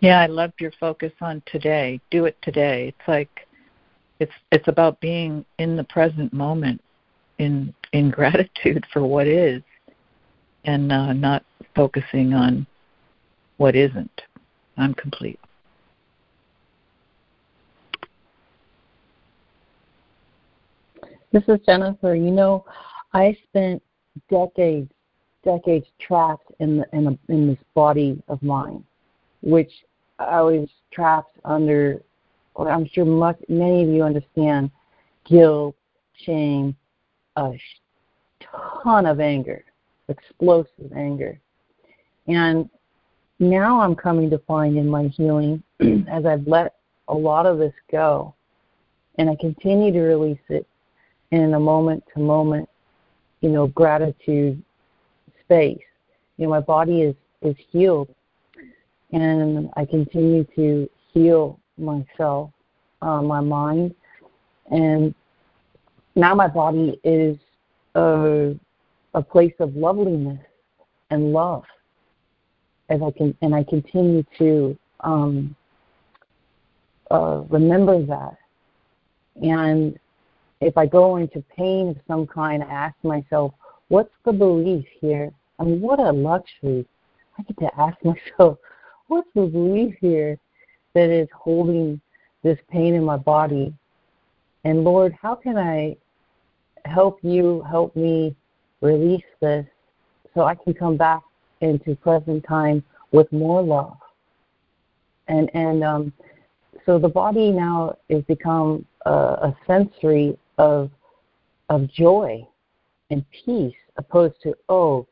Yeah, I loved your focus on today. Do it today. It's like it's it's about being in the present moment in in gratitude for what is and uh, not focusing on what isn't. I'm complete. This is Jennifer. You know, I spent decades, decades trapped in the, in, a, in this body of mine, which I was trapped under. Well, I'm sure much, many of you understand guilt, shame, a ton of anger, explosive anger, and now I'm coming to find in my healing as I've let a lot of this go, and I continue to release it in a moment to moment, you know, gratitude space. You know, my body is, is healed and I continue to heal myself, uh, my mind, and now my body is a, a place of loveliness and love as I can and I continue to um, uh, remember that. And if I go into pain of some kind, I ask myself, what's the belief here? I mean, what a luxury. I get to ask myself, what's the belief here that is holding this pain in my body? And Lord, how can I help you help me release this so I can come back into present time with more love? And and um, so the body now has become a, a sensory of of joy and peace, opposed to oh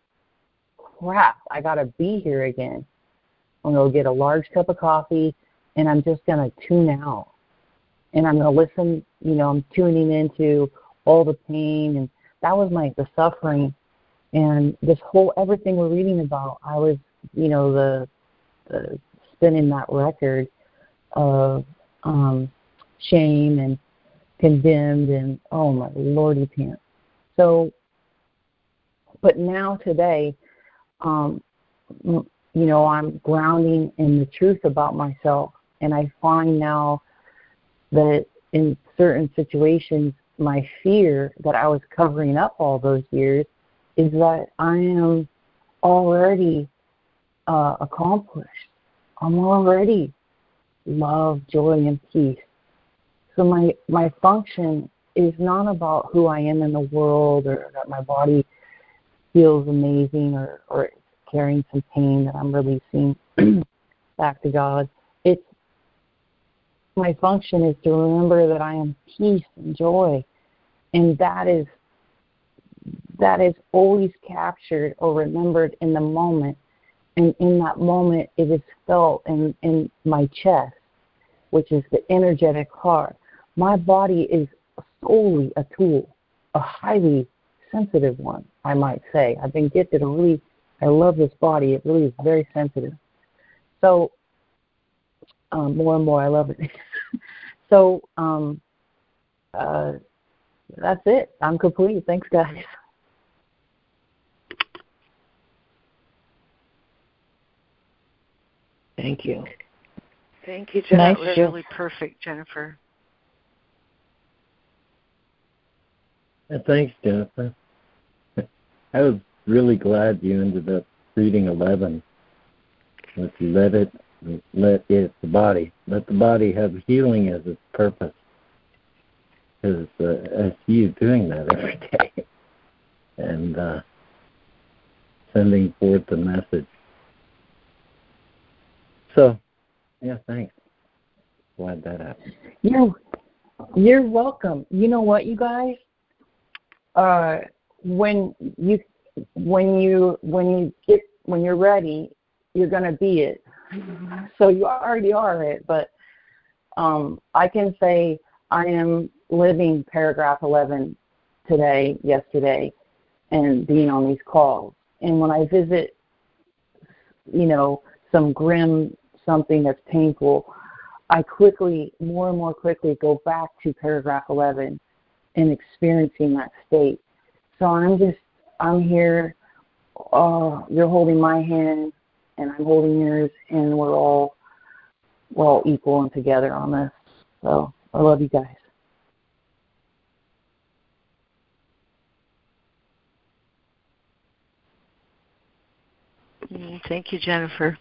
crap, I gotta be here again. I'm gonna get a large cup of coffee and I'm just gonna tune out. And I'm gonna listen, you know, I'm tuning into all the pain and that was my the suffering and this whole everything we're reading about, I was, you know, the the spinning that record of um shame and condemned and oh my lordy pants. So but now today um, you know, I'm grounding in the truth about myself, and I find now that in certain situations, my fear that I was covering up all those years is that I am already uh, accomplished. I'm already love, joy, and peace. So my my function is not about who I am in the world or that my body feels amazing or, or carrying some pain that I'm releasing back to God. It's my function is to remember that I am peace and joy. And that is that is always captured or remembered in the moment. And in that moment it is felt in, in my chest, which is the energetic heart. My body is solely a tool, a highly sensitive one, I might say. I've been gifted a really, I love this body. It really is very sensitive. So, um, more and more, I love it. so, um, uh, that's it. I'm complete. Thanks, guys. Thank you. Thank you, Jennifer. That was really perfect, Jennifer. thanks, Jennifer. I was really glad you ended up reading 11. Let's let it, let it, the body, let the body have healing as its purpose. Because uh, I see you doing that every day and uh, sending forth the message. So, yeah, thanks. Glad that happened. You're, you're welcome. You know what, you guys? Uh, when you when you when you get when you're ready, you're gonna be it. So you already are it, but um, I can say I am living paragraph 11 today, yesterday, and being on these calls. And when I visit, you know, some grim something that's painful, I quickly, more and more quickly, go back to paragraph 11 and experiencing that state. So I'm just, I'm here. Uh, you're holding my hand, and I'm holding yours, and we're all, we're all equal and together on this. So I love you guys. Mm, thank you, Jennifer.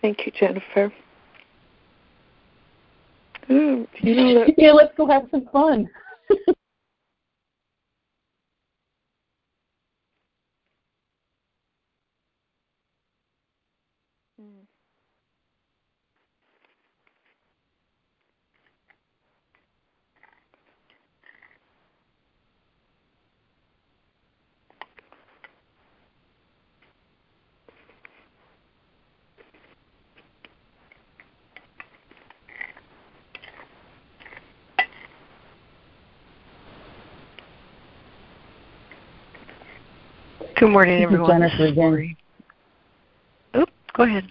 Thank you, Jennifer. Mm, you know that, yeah, let's go have some fun. Good morning, everyone. This is Oop, oh, go ahead.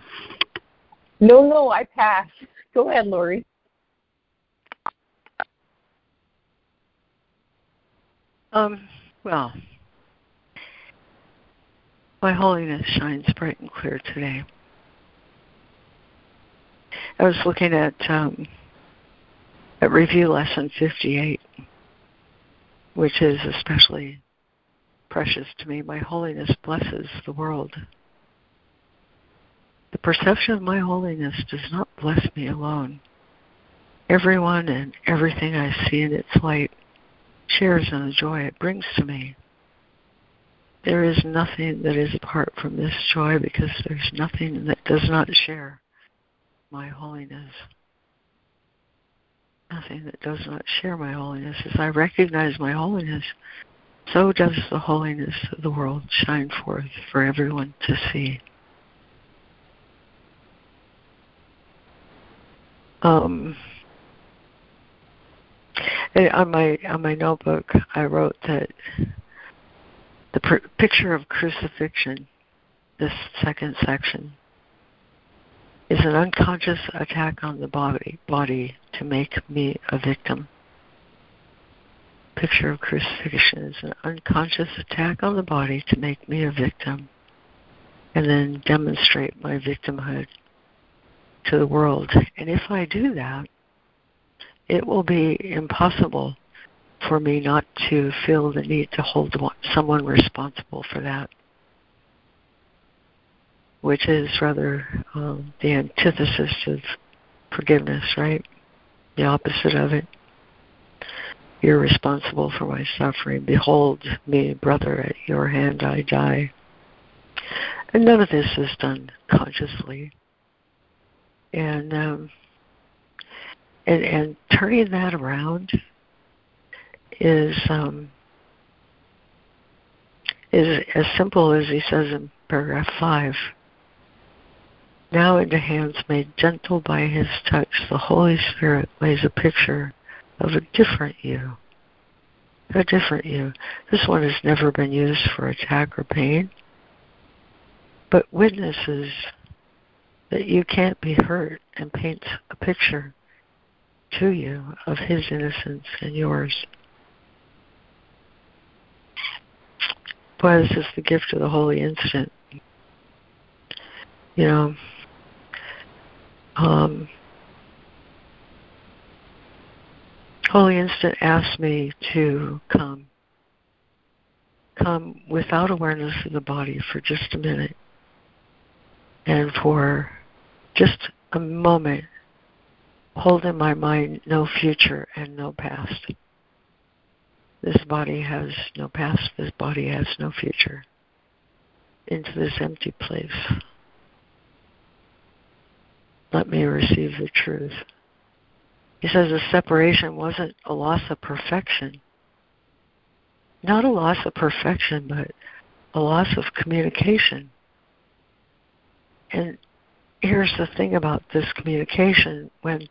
No, no, I passed. Go ahead, Lori. Um, well, my holiness shines bright and clear today. I was looking at um, at review lesson 58, which is especially precious to me. My holiness blesses the world. The perception of my holiness does not bless me alone. Everyone and everything I see in its light shares in the joy it brings to me. There is nothing that is apart from this joy because there's nothing that does not share my holiness. Nothing that does not share my holiness. As I recognize my holiness, so does the holiness of the world shine forth for everyone to see. Um, on my on my notebook, I wrote that the pr- picture of crucifixion, this second section, is an unconscious attack on the body body to make me a victim. Picture of crucifixion is an unconscious attack on the body to make me a victim, and then demonstrate my victimhood to the world. And if I do that, it will be impossible for me not to feel the need to hold someone responsible for that, which is rather um, the antithesis of forgiveness, right? The opposite of it. You're responsible for my suffering. Behold me, brother, at your hand I die. And none of this is done consciously. And um, and, and turning that around is um, is as simple as he says in paragraph five. Now into hands made gentle by his touch, the Holy Spirit lays a picture of a different you. A different you. This one has never been used for attack or pain, but witnesses that you can't be hurt and paints a picture to you of his innocence and yours. Boy, this is the gift of the holy instant. You know, um, Holy Instant asked me to come. Come without awareness of the body for just a minute. And for just a moment hold in my mind no future and no past. This body has no past, this body has no future. Into this empty place. Let me receive the truth. He says the separation wasn't a loss of perfection. Not a loss of perfection, but a loss of communication. And here's the thing about this communication when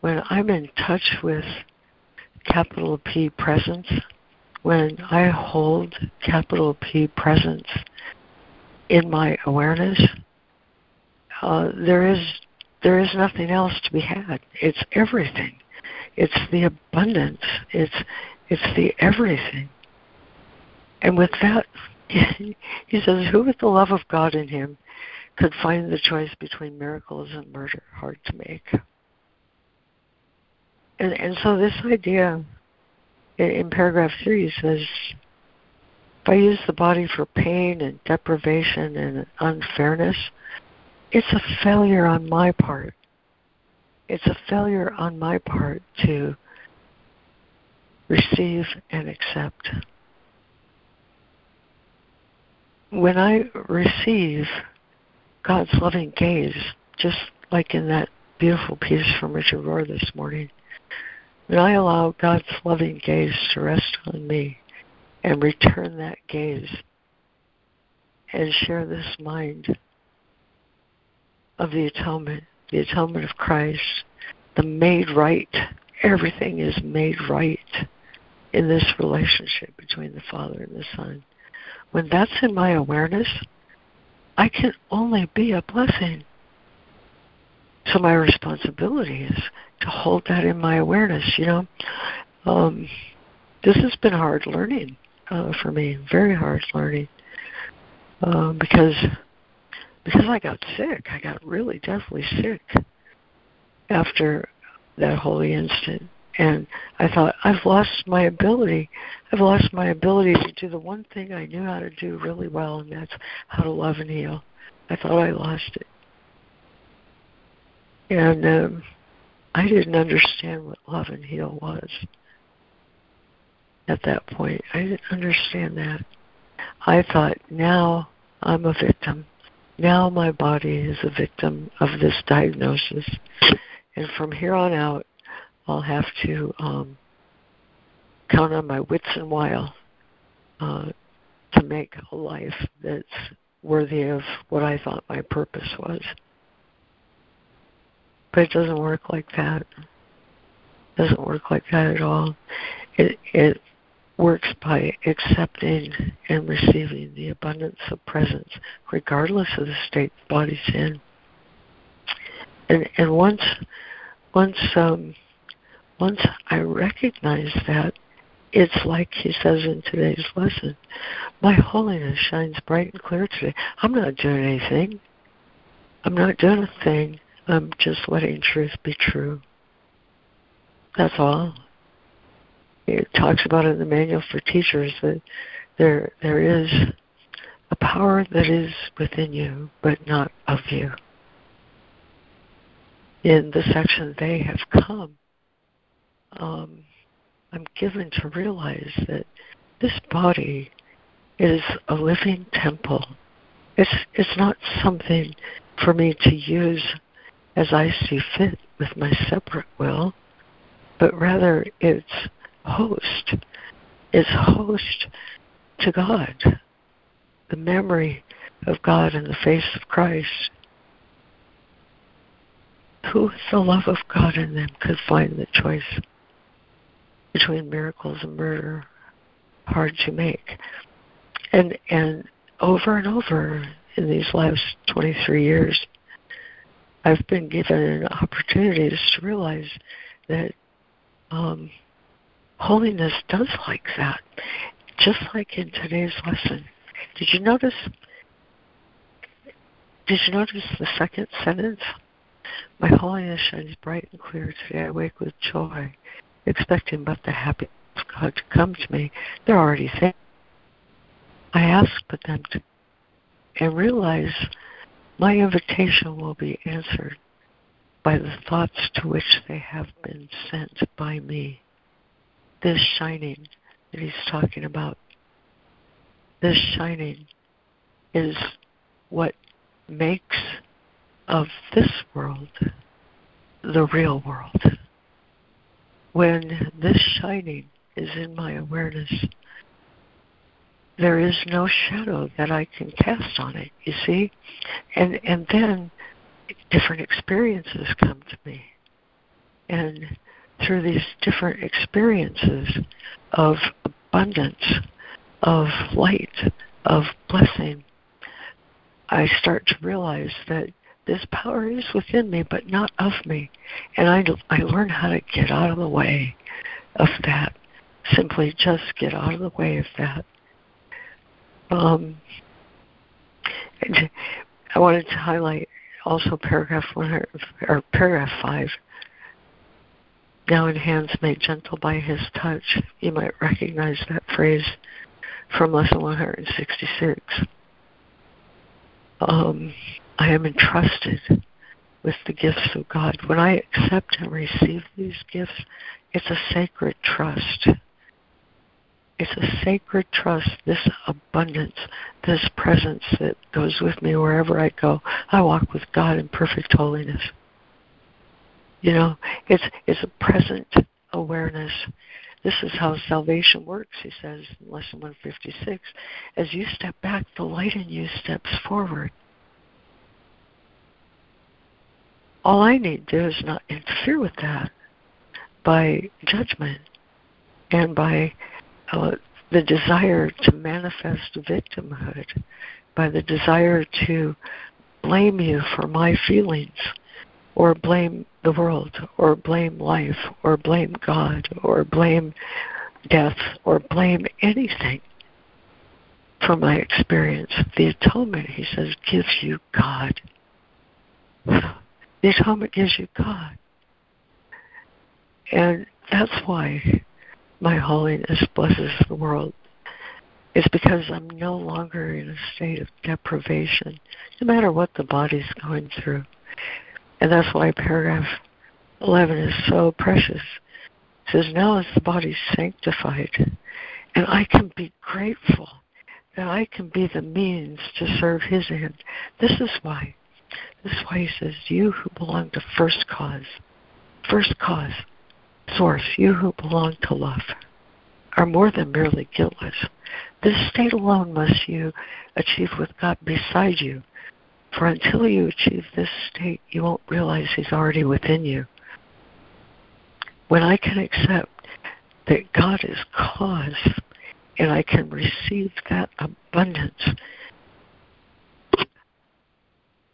when I'm in touch with capital P presence, when I hold capital P presence in my awareness, uh, there is there is nothing else to be had. It's everything. It's the abundance. It's it's the everything. And with that, he says, "Who with the love of God in him could find the choice between miracles and murder hard to make. And, and so this idea in, paragraph three says, if I use the body for pain and deprivation and unfairness, it's a failure on my part. It's a failure on my part to receive and accept. When I receive God's loving gaze, just like in that beautiful piece from Richard Rohr this morning. When I allow God's loving gaze to rest on me and return that gaze and share this mind of the atonement, the atonement of Christ, the made right, everything is made right in this relationship between the Father and the Son. When that's in my awareness, I can only be a blessing. So my responsibility is to hold that in my awareness, you know. Um, this has been hard learning uh, for me, very hard learning, uh, because because I got sick. I got really deathly sick after that holy instant. And I thought, I've lost my ability. I've lost my ability to do the one thing I knew how to do really well, and that's how to love and heal. I thought I lost it. And um, I didn't understand what love and heal was at that point. I didn't understand that. I thought, now I'm a victim. Now my body is a victim of this diagnosis. And from here on out, I'll have to um, count on my wits and wile uh, to make a life that's worthy of what I thought my purpose was. But it doesn't work like that. It doesn't work like that at all. It it works by accepting and receiving the abundance of presence, regardless of the state the body's in. And and once once um, once I recognize that, it's like he says in today's lesson, my holiness shines bright and clear today. I'm not doing anything. I'm not doing a thing. I'm just letting truth be true. That's all. It talks about in the manual for teachers that there there is a power that is within you, but not of you. In the section they have come, um, I'm given to realize that this body is a living temple. It's it's not something for me to use as I see fit with my separate will, but rather it's host. is host to God. The memory of God in the face of Christ. Who with the love of God in them could find the choice between miracles and murder hard to make. And and over and over in these last 23 years, I've been given opportunities to realize that um, holiness does like that, just like in today's lesson. Did you notice? Did you notice the second sentence? My holiness shines bright and clear today. I wake with joy expecting but the happiness of God to come to me. They're already there. I ask but them to and realize my invitation will be answered by the thoughts to which they have been sent by me. This shining that he's talking about, this shining is what makes of this world the real world when this shining is in my awareness, there is no shadow that I can cast on it, you see? And and then different experiences come to me. And through these different experiences of abundance, of light, of blessing, I start to realize that this power is within me, but not of me. And I, I learn how to get out of the way of that. Simply just get out of the way of that. Um, I wanted to highlight also paragraph one or paragraph five. Now in hands made gentle by his touch. You might recognize that phrase from lesson 166. Um, I am entrusted with the gifts of God. When I accept and receive these gifts, it's a sacred trust. It's a sacred trust, this abundance, this presence that goes with me wherever I go. I walk with God in perfect holiness. You know, it's it's a present awareness. This is how salvation works, he says in lesson 156. As you step back, the light in you steps forward. all I need to do is not interfere with that by judgment and by uh, the desire to manifest victimhood, by the desire to blame you for my feelings, or blame the world, or blame life, or blame God, or blame death or blame anything for my experience. The atonement, he says, gives you God. The atonement gives you God. And that's why my holiness blesses the world. It's because I'm no longer in a state of deprivation, no matter what the body's going through. And that's why paragraph 11 is so precious. It says, Now is the body sanctified, and I can be grateful that I can be the means to serve His end. This is why. This is why He says, You who belong to first cause, first cause, source, you who belong to love, are more than merely guiltless. This state alone must you achieve with God beside you. For until you achieve this state, you won't realize He's already within you. When I can accept that God is cause and I can receive that abundance,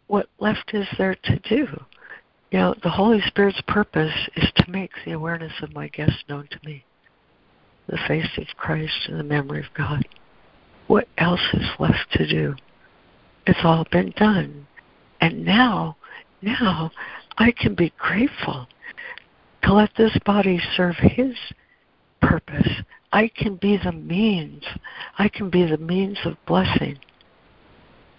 what left is there to do? You know, the Holy Spirit's purpose is to make the awareness of my guest known to me, the face of Christ and the memory of God. What else is left to do? It's all been done. And now, now I can be grateful to let this body serve His purpose. I can be the means. I can be the means of blessing.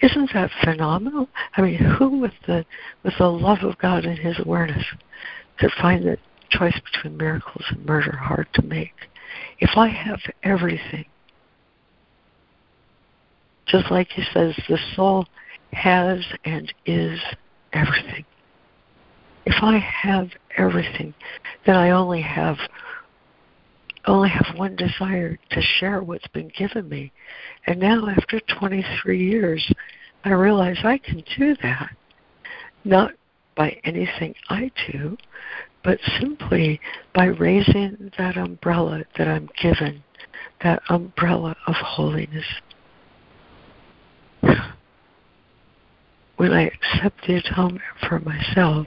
Isn't that phenomenal? I mean, who with the with the love of God and His awareness could find the choice between miracles and murder hard to make? If I have everything, just like He says, the soul has and is everything. If I have everything, then I only have only have one desire to share what's been given me. And now, after 23 years, I realize I can do that. Not by anything I do, but simply by raising that umbrella that I'm given, that umbrella of holiness. When I accept the atonement for myself,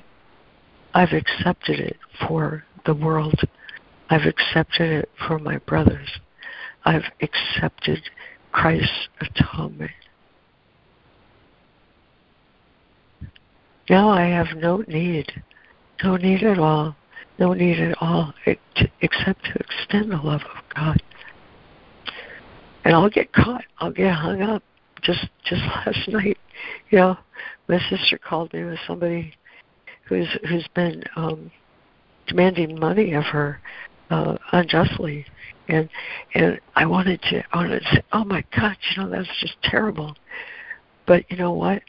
I've accepted it for the world I've accepted it for my brothers. I've accepted Christ's atonement. Now I have no need, no need at all, no need at all except to extend the love of God. And I'll get caught. I'll get hung up. Just just last night, know, my sister called me with somebody who's who's been um demanding money of her uh, unjustly, and and I wanted to I wanted to say, oh my God, you know that's just terrible. But you know what?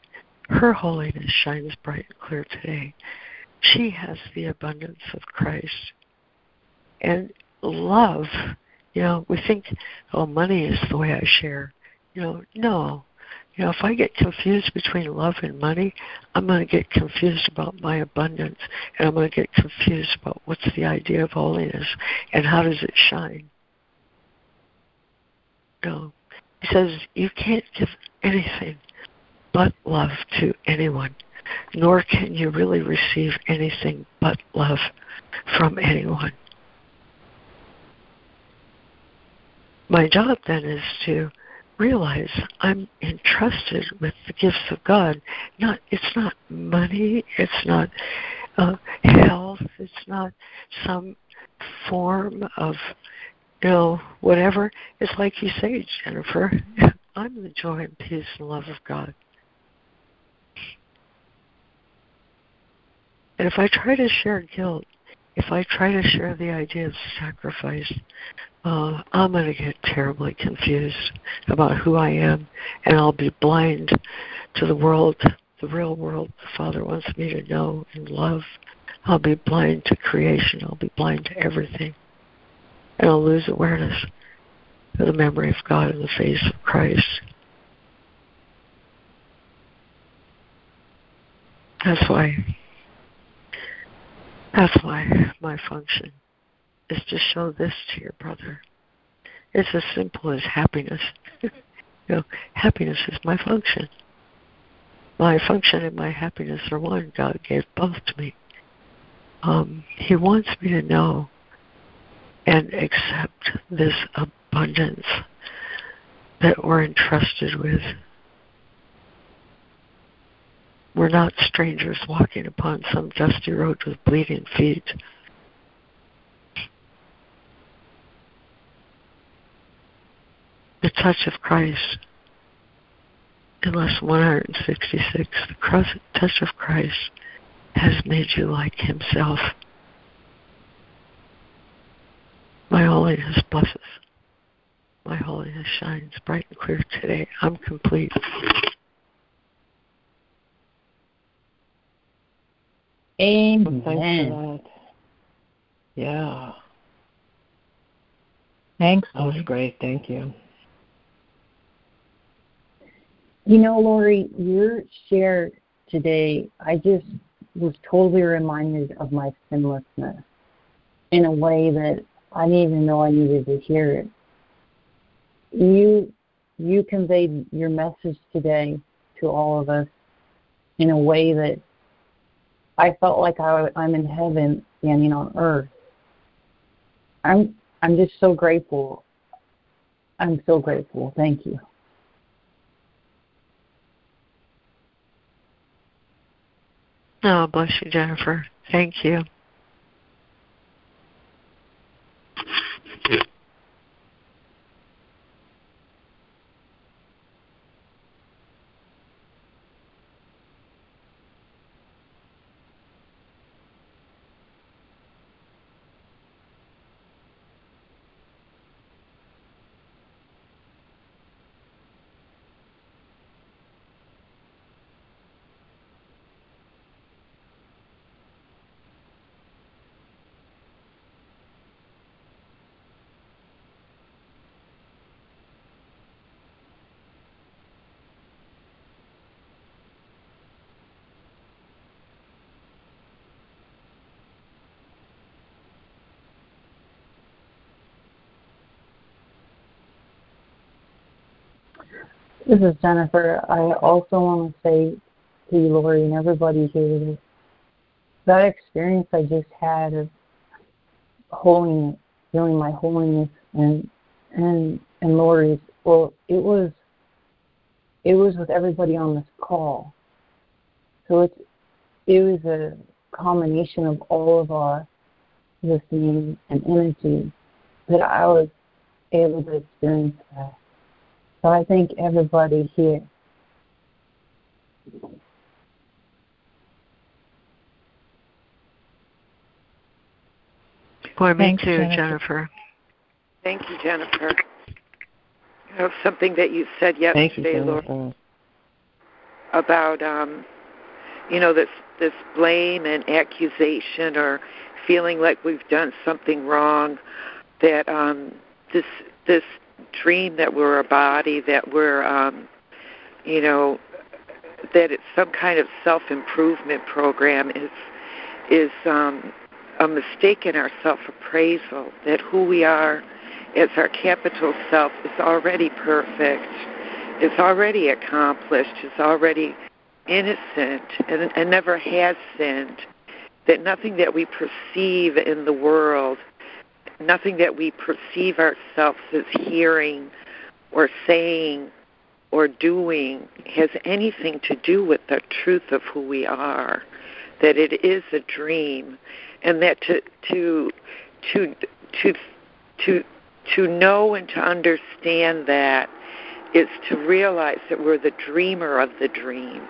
Her holiness shines bright and clear today. She has the abundance of Christ, and love. You know, we think, oh, money is the way I share. You know, no, you know, if I get confused between love and money, I'm going to get confused about my abundance, and I'm going to get confused about what's the idea of holiness and how does it shine. No. He says you can't give anything but love to anyone, nor can you really receive anything but love from anyone. My job then is to realize I'm entrusted with the gifts of God. Not it's not money, it's not uh, health, it's not some form of you know whatever. It's like you say, Jennifer. I'm the joy and peace and love of God. And if I try to share guilt, if I try to share the idea of sacrifice, uh, I'm going to get terribly confused about who I am, and I'll be blind to the world, the real world the Father wants me to know and love. I'll be blind to creation. I'll be blind to everything. And I'll lose awareness of the memory of God in the face of Christ. That's why that's why my function is to show this to your brother. It's as simple as happiness. you know, happiness is my function. My function and my happiness are one. God gave both to me. Um, he wants me to know and accept this abundance that we're entrusted with. We're not strangers walking upon some dusty road with bleeding feet. The touch of Christ in lesson 166, the cross touch of Christ has made you like Himself. My holiness blesses. My holiness shines bright and clear today. I'm complete. Amen. Thanks for that. Yeah. Thanks. That was great. Thank you. You know, Lori, your share today, I just was totally reminded of my sinlessness in a way that I didn't even know I needed to hear it. You you conveyed your message today to all of us in a way that I felt like I, I'm in heaven standing on earth. I'm I'm just so grateful. I'm so grateful. Thank you. Oh, bless you, Jennifer. Thank you. This is Jennifer. I also want to say to you, Lori, and everybody here, that, experience I just had of holiness, feeling my holiness, and and and Lori's, well, it was it was with everybody on this call. So it's it was a combination of all of our listening and energy that I was able to experience that. So I thank everybody here. Boy, me Thanks, too, Jennifer. Jennifer. Thank you, Jennifer. You know, something that you said Thank you, yesterday, Lori, about um, you know this this blame and accusation or feeling like we've done something wrong. That um, this this dream that we're a body, that we're um, you know that it's some kind of self improvement program is is um, a mistaken our self appraisal. That who we are as our capital self is already perfect, is already accomplished, is already innocent, and, and never has sinned. That nothing that we perceive in the world, nothing that we perceive ourselves as hearing or saying or doing has anything to do with the truth of who we are. That it is a dream, and that to to to to to to know and to understand that is to realize that we're the dreamer of the dream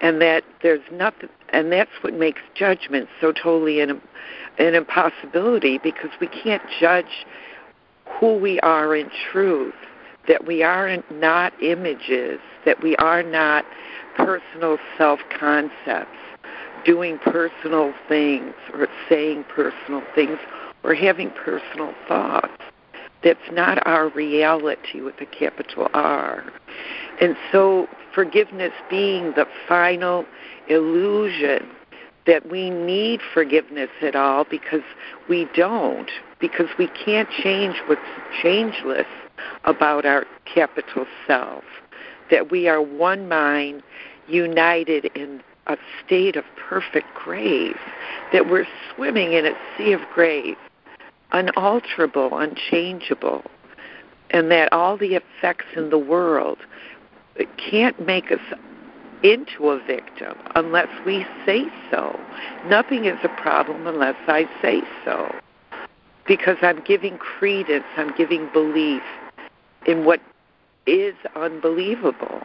and that there's nothing and that's what makes judgment so totally an an impossibility because we can't judge who we are in truth that we are not images that we are not personal self concepts doing personal things or saying personal things or having personal thoughts that's not our reality with a capital R. And so forgiveness being the final illusion that we need forgiveness at all because we don't, because we can't change what's changeless about our capital self, that we are one mind united in a state of perfect grace, that we're swimming in a sea of grace unalterable, unchangeable, and that all the effects in the world can't make us into a victim unless we say so. Nothing is a problem unless I say so. Because I'm giving credence, I'm giving belief in what is unbelievable.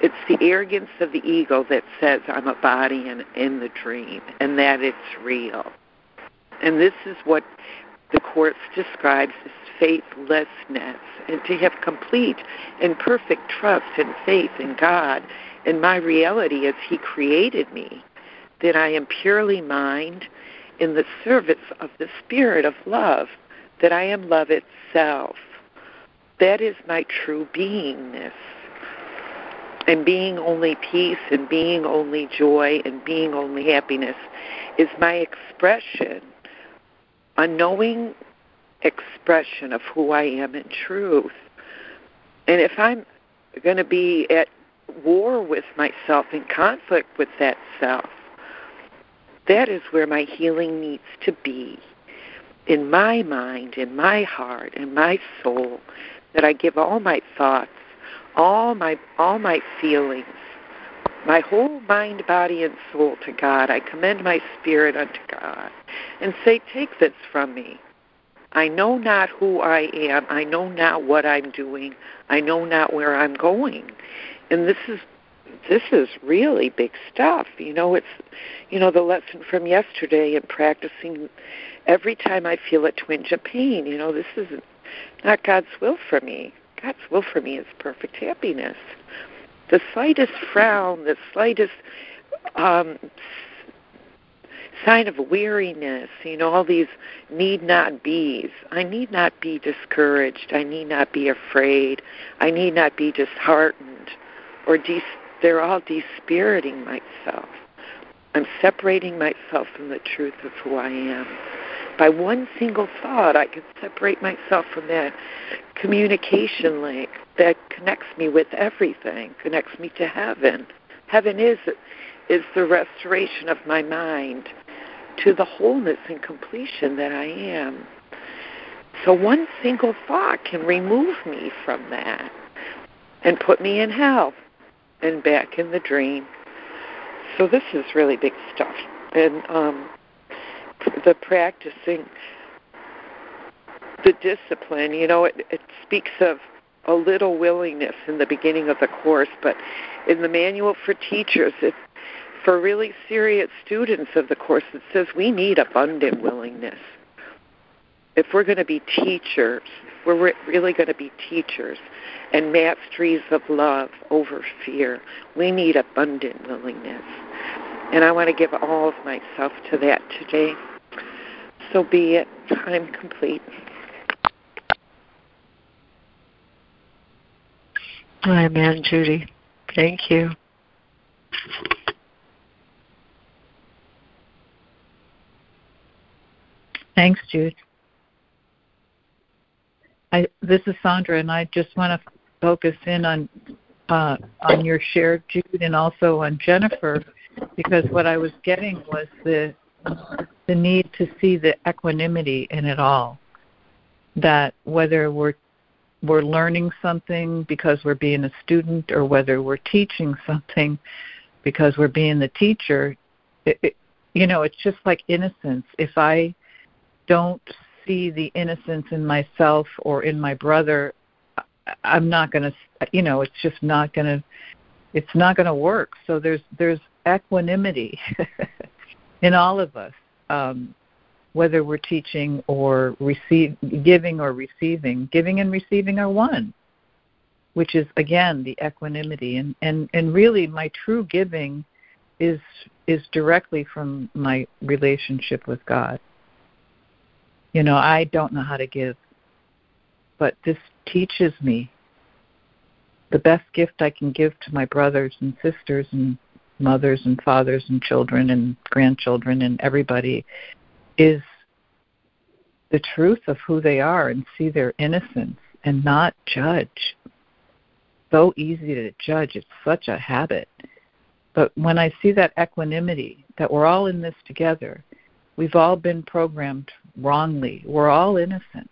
It's the arrogance of the ego that says I'm a body in, in the dream and that it's real. And this is what the Course describes as faithlessness and to have complete and perfect trust and faith in God and my reality as He created me, that I am purely mind in the service of the Spirit of love, that I am love itself. That is my true beingness and being only peace and being only joy and being only happiness is my expression, a knowing expression of who I am in truth. And if I'm going to be at war with myself, in conflict with that self, that is where my healing needs to be. In my mind, in my heart, in my soul, that I give all my thoughts all my all my feelings, my whole mind, body, and soul to God. I commend my spirit unto God, and say, Take this from me. I know not who I am. I know not what I'm doing. I know not where I'm going. And this is this is really big stuff. You know, it's you know the lesson from yesterday and practicing every time I feel a twinge of pain. You know, this is not God's will for me. God's will for me is perfect happiness. The slightest frown, the slightest um, sign of weariness, you know, all these need not be's. I need not be discouraged. I need not be afraid. I need not be disheartened or de- they're all dispiriting myself. I'm separating myself from the truth of who I am by one single thought, I can separate myself from that communication link that connects me with everything, connects me to heaven. Heaven is is the restoration of my mind to the wholeness and completion that I am. So one single thought can remove me from that and put me in hell and back in the dream. So this is really big stuff. And um, the practicing the discipline. You know, it, it speaks of a little willingness in the beginning of the course, but in the manual for teachers, it, for really serious students of the course, it says we need abundant willingness. If we're going to be teachers, if we're really going to be teachers and masteries of love over fear, we need abundant willingness. And I want to give all of myself to that today. So be it. I'm complete. Amen, Judy. Thank you. Thanks, Jude. I, this is Sandra, and I just want to focus in on uh, on your share, Jude, and also on Jennifer, because what I was getting was the the need to see the equanimity in it all. That whether we're we're learning something because we're being a student, or whether we're teaching something because we're being the teacher, it, it, you know, it's just like innocence. If I don't see the innocence in myself or in my brother, I'm not going to, you know, it's just not going to, it's not going to work. So there's there's equanimity in all of us, um, whether we're teaching or receive, giving or receiving. Giving and receiving are one, which is again the equanimity, and and and really my true giving is is directly from my relationship with God. You know, I don't know how to give, but this teaches me the best gift I can give to my brothers and sisters and mothers and fathers and children and grandchildren and everybody is the truth of who they are and see their innocence and not judge. So easy to judge, it's such a habit. But when I see that equanimity, that we're all in this together, we've all been programmed wrongly. We're all innocent.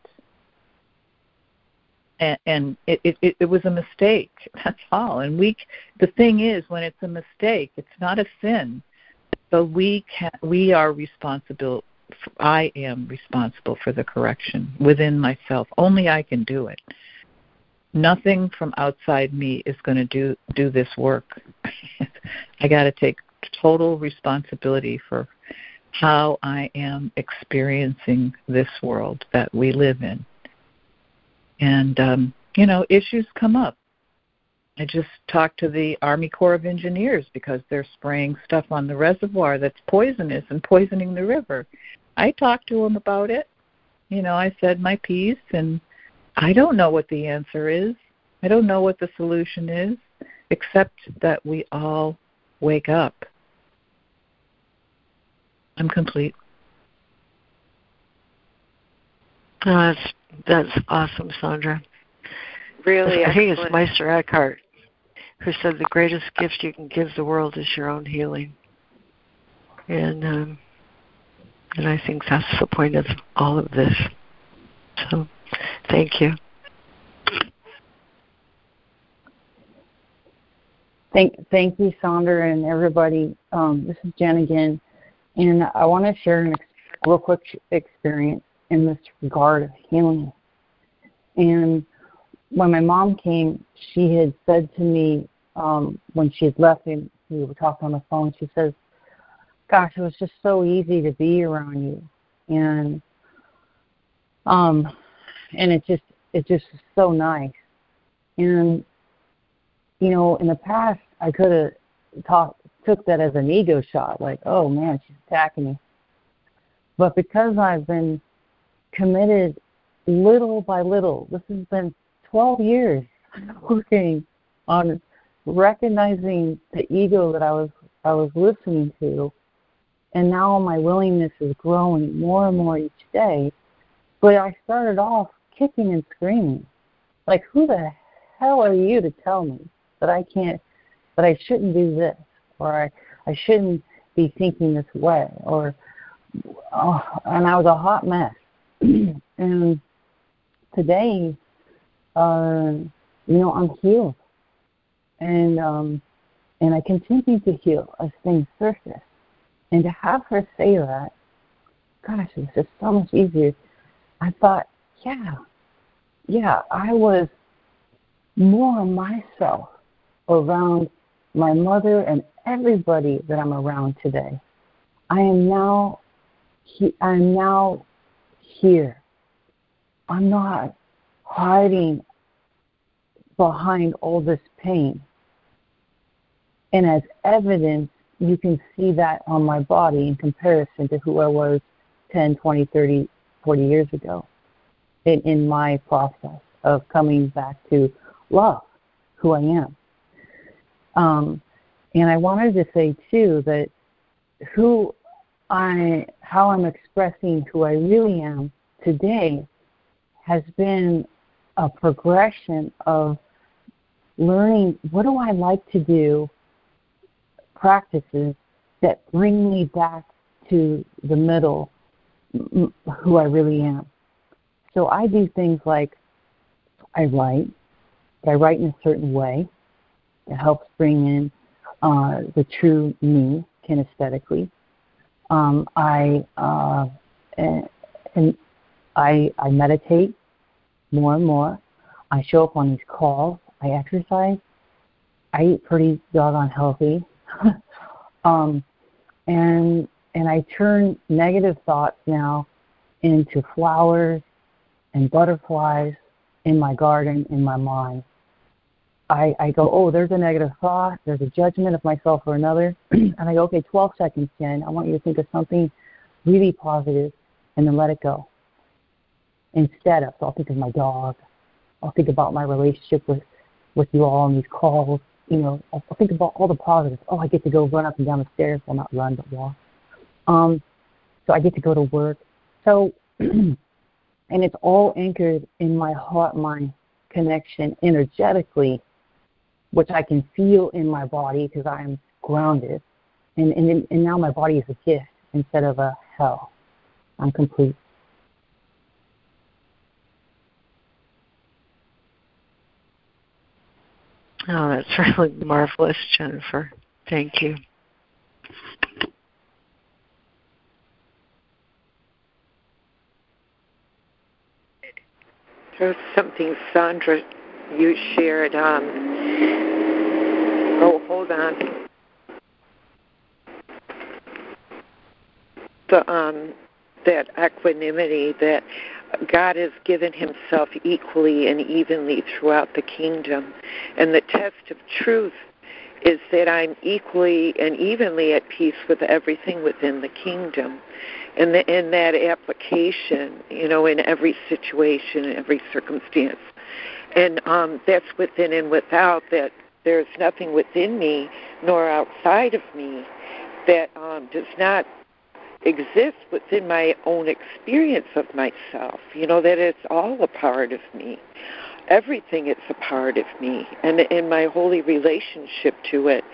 And, and it, it, it was a mistake. That's all. And we, the thing is, when it's a mistake, it's not a sin. But we can, we are responsible. I am responsible for the correction within myself. Only I can do it. Nothing from outside me is going to do do this work. I got to take total responsibility for how I am experiencing this world that we live in. And, um, you know, issues come up. I just talked to the Army Corps of Engineers because they're spraying stuff on the reservoir that's poisonous and poisoning the river. I talked to them about it. You know, I said my piece, and I don't know what the answer is. I don't know what the solution is, except that we all wake up I'm complete. Oh, that's that's awesome, Sandra. Really, I think it's Meister Eckhart who said the greatest gift you can give the world is your own healing, and um, and I think that's the point of all of this. So, thank you. Thank, thank you, Sandra, and everybody. Um, this is Jen again. And I want to share a real quick experience in this regard of healing. And when my mom came, she had said to me um, when she had left and we were talking on the phone, she says, Gosh, it was just so easy to be around you. And um and it just it just was so nice. And you know, in the past I could have talked took that as an ego shot, like, oh man, she's attacking me. But because I've been committed little by little, this has been 12 years working on recognizing the ego that I was I was listening to, and now my willingness is growing more and more each day. But I started off kicking and screaming, like, who the hell are you to tell me that I can't, that I shouldn't do this? Or I, I shouldn't be thinking this way, or oh, and I was a hot mess. and today, uh, you know, I'm healed, and um, and I continue to heal as things surface. And to have her say that, gosh, it's just so much easier. I thought, yeah, yeah, I was more myself around my mother and everybody that I'm around today. I am now he, I'm now here. I'm not hiding behind all this pain. And as evidence, you can see that on my body in comparison to who I was 10, 20, 30, 40 years ago in, in my process of coming back to love who I am. Um, and I wanted to say too that who I, how I'm expressing who I really am today has been a progression of learning what do I like to do, practices that bring me back to the middle, who I really am. So I do things like I write, I write in a certain way that helps bring in uh, the true me kinesthetically. Um, I uh, and, and I I meditate more and more. I show up on these calls. I exercise. I eat pretty doggone healthy. um, and and I turn negative thoughts now into flowers and butterflies in my garden in my mind. I, I go, oh, there's a negative thought, there's a judgment of myself or another, and I go, okay, 12 seconds, Jen. I want you to think of something really positive, and then let it go. Instead of, so I'll think of my dog. I'll think about my relationship with with you all on these calls. You know, I'll, I'll think about all the positives. Oh, I get to go run up and down the stairs. Well, not run, but walk. Um, so I get to go to work. So, and it's all anchored in my heart mind connection energetically which I can feel in my body because I am grounded. And, and, and now my body is a gift instead of a hell. I'm complete. Oh, that's really marvelous, Jennifer. Thank you. There's something, Sandra, you shared. Um, hold on. The um, that equanimity that God has given Himself equally and evenly throughout the kingdom, and the test of truth is that I'm equally and evenly at peace with everything within the kingdom. And in that application, you know, in every situation, in every circumstance. And um, that's within and without, that there's nothing within me nor outside of me that um, does not exist within my own experience of myself. You know, that it's all a part of me. Everything is a part of me and in my holy relationship to it.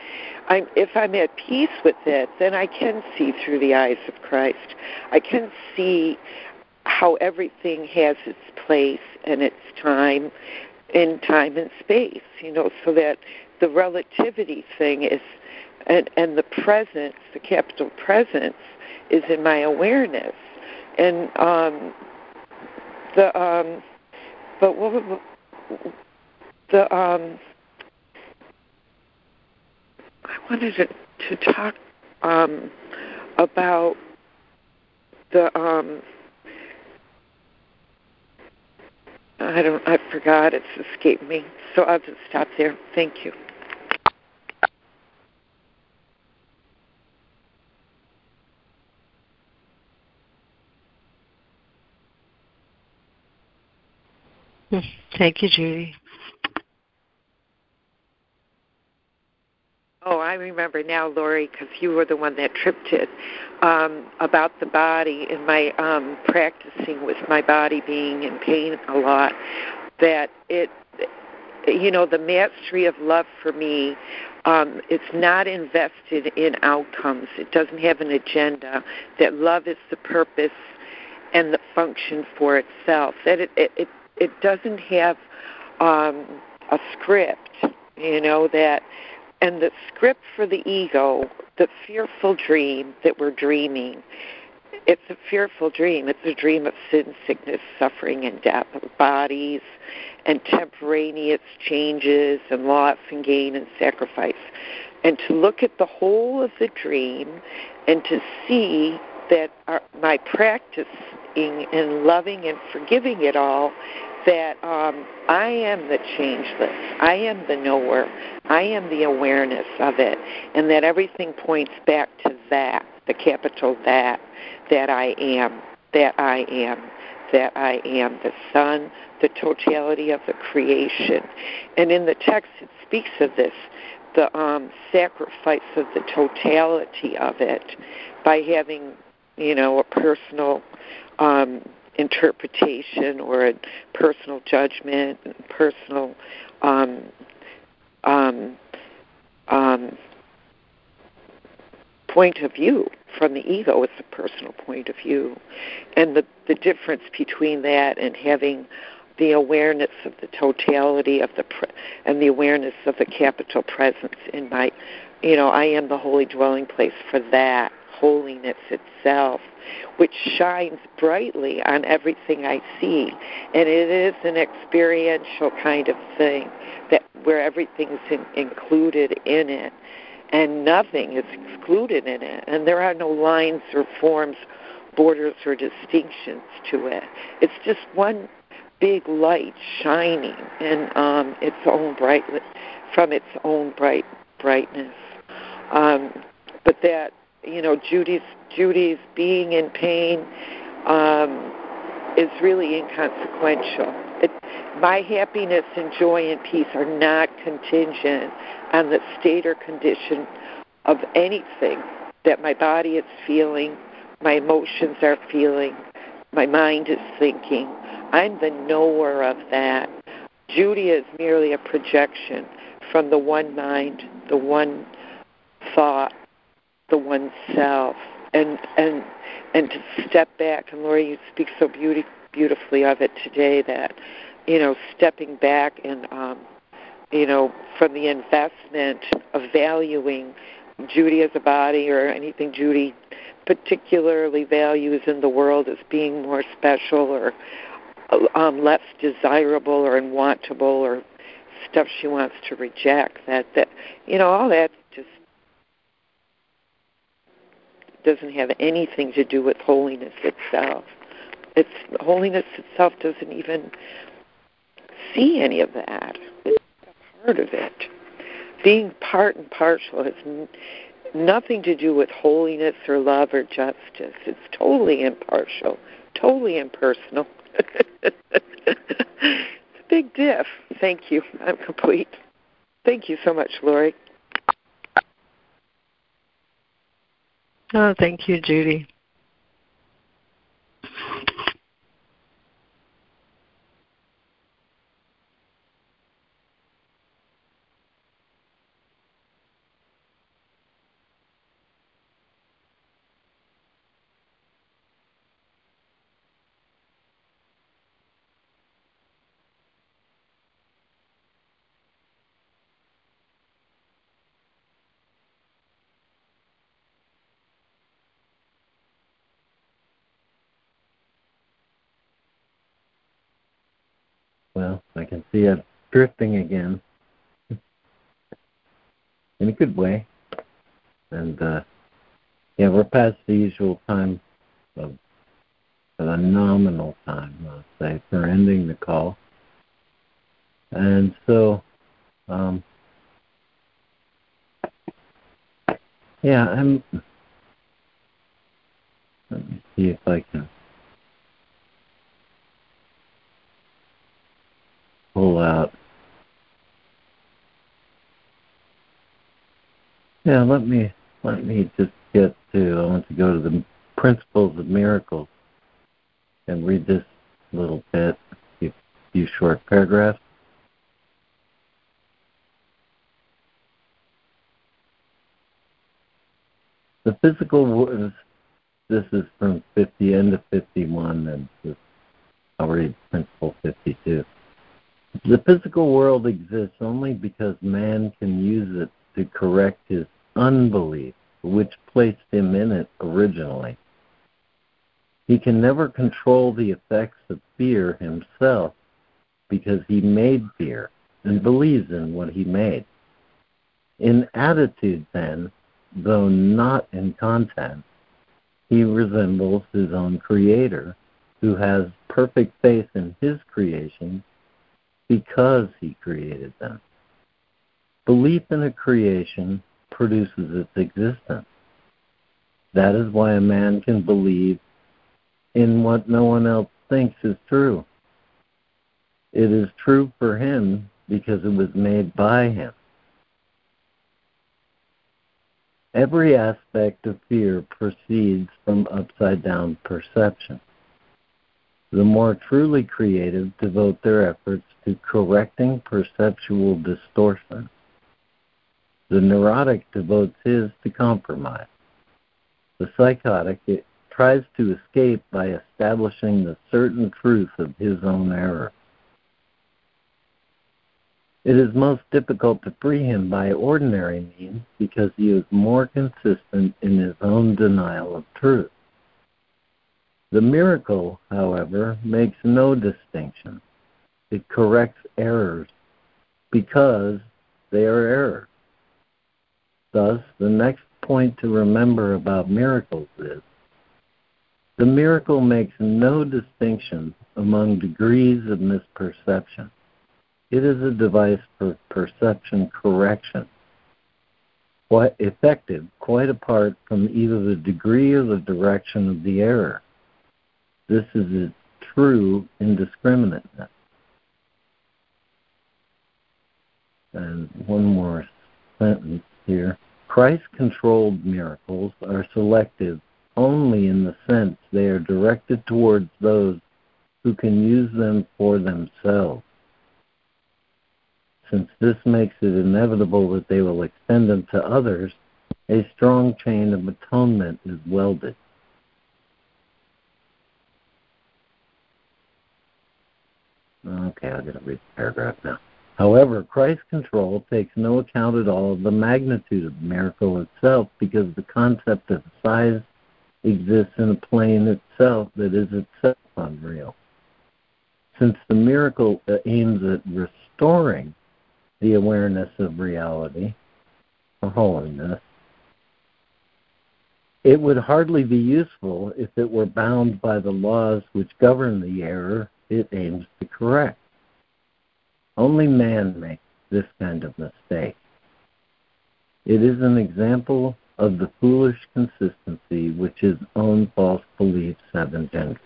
I'm if i'm at peace with it then i can see through the eyes of christ. I can see how everything has its place and its time in time and space you know so that the relativity thing is and and the presence the capital presence is in my awareness. And um the um but what the um, I wanted to, to talk um, about the um, I don't I forgot it's escaped me so I'll just stop there. Thank you. Hmm. Thank you, Judy. Oh, I remember now, Lori, because you were the one that tripped it um, about the body and my um, practicing with my body being in pain a lot. That it, you know, the mastery of love for me, um, it's not invested in outcomes. It doesn't have an agenda. That love is the purpose and the function for itself. That it, it, it it doesn't have um, a script, you know that, and the script for the ego, the fearful dream that we're dreaming. It's a fearful dream. It's a dream of sin, sickness, suffering, and death of bodies, and temporaneous changes, and loss and gain and sacrifice. And to look at the whole of the dream and to see that our, my practicing and loving and forgiving it all that um, I am the changeless, I am the knower, I am the awareness of it, and that everything points back to that, the capital that, that I am, that I am, that I am the Son, the totality of the creation. And in the text, it speaks of this the um, sacrifice of the totality of it by having, you know, a personal um, interpretation or a personal judgment, personal um, um, um, point of view from the ego. It's a personal point of view, and the the difference between that and having the awareness of the totality of the pre- and the awareness of the capital presence in my, you know, I am the holy dwelling place for that holiness itself, which shines brightly on everything I see. And it is an experiential kind of thing that where everything's in, included in it and nothing is excluded in it. And there are no lines or forms, borders or distinctions to it. It's just one big light shining in um, its own bright from its own bright brightness. Um, but that you know Judy's Judy's being in pain um, is really inconsequential. It, my happiness and joy and peace are not contingent on the state or condition of anything that my body is feeling, my emotions are feeling, my mind is thinking. I'm the knower of that. Judy is merely a projection from the one mind, the one thought, the oneself and and and to step back and Lori you speak so beauty, beautifully of it today that you know stepping back and um you know, from the investment of valuing Judy as a body or anything Judy particularly values in the world as being more special or um, less desirable or unwantable or stuff she wants to reject. That that you know all that just doesn't have anything to do with holiness itself. It's holiness itself doesn't even see any of that. It's a part of it. Being part and partial has n- nothing to do with holiness or love or justice. It's totally impartial, totally impersonal. it's a big diff. Thank you. I'm complete. Thank you so much, Lori. Oh, thank you, Judy. Well, I can see it drifting again in a good way. And uh, yeah, we're past the usual time of a nominal time, I'll say, for ending the call. And so, um, yeah, I'm. Let me see if I can pull out. Yeah, let me let me just get to. I want to go to the principles of miracles and read this little bit, a few short paragraphs. The physical this is from 50 end of 51, and I'll read principle 52. The physical world exists only because man can use it to correct his unbelief, which placed him in it originally. He can never control the effects of fear himself because he made fear and believes in what he made. In attitude, then, though not in content, he resembles his own creator who has perfect faith in his creation because he created them. Belief in a creation produces its existence. That is why a man can believe in what no one else thinks is true. It is true for him because it was made by him. Every aspect of fear proceeds from upside down perception. The more truly creative devote their efforts to correcting perceptual distortion. The neurotic devotes his to compromise. The psychotic tries to escape by establishing the certain truth of his own error. It is most difficult to free him by ordinary means because he is more consistent in his own denial of truth. The miracle, however, makes no distinction. It corrects errors because they are errors. Thus, the next point to remember about miracles is the miracle makes no distinction among degrees of misperception. It is a device for perception correction, quite effective quite apart from either the degree or the direction of the error. This is a true indiscriminateness. And one more sentence here. Christ controlled miracles are selective only in the sense they are directed towards those who can use them for themselves since this makes it inevitable that they will extend them to others, a strong chain of atonement is welded. Okay, going to read the paragraph now. However, Christ's control takes no account at all of the magnitude of the miracle itself because the concept of size exists in a plane itself that is itself unreal. Since the miracle aims at restoring the awareness of reality or holiness, it would hardly be useful if it were bound by the laws which govern the error it aims to correct. Only man makes this kind of mistake. It is an example of the foolish consistency which his own false beliefs have engendered.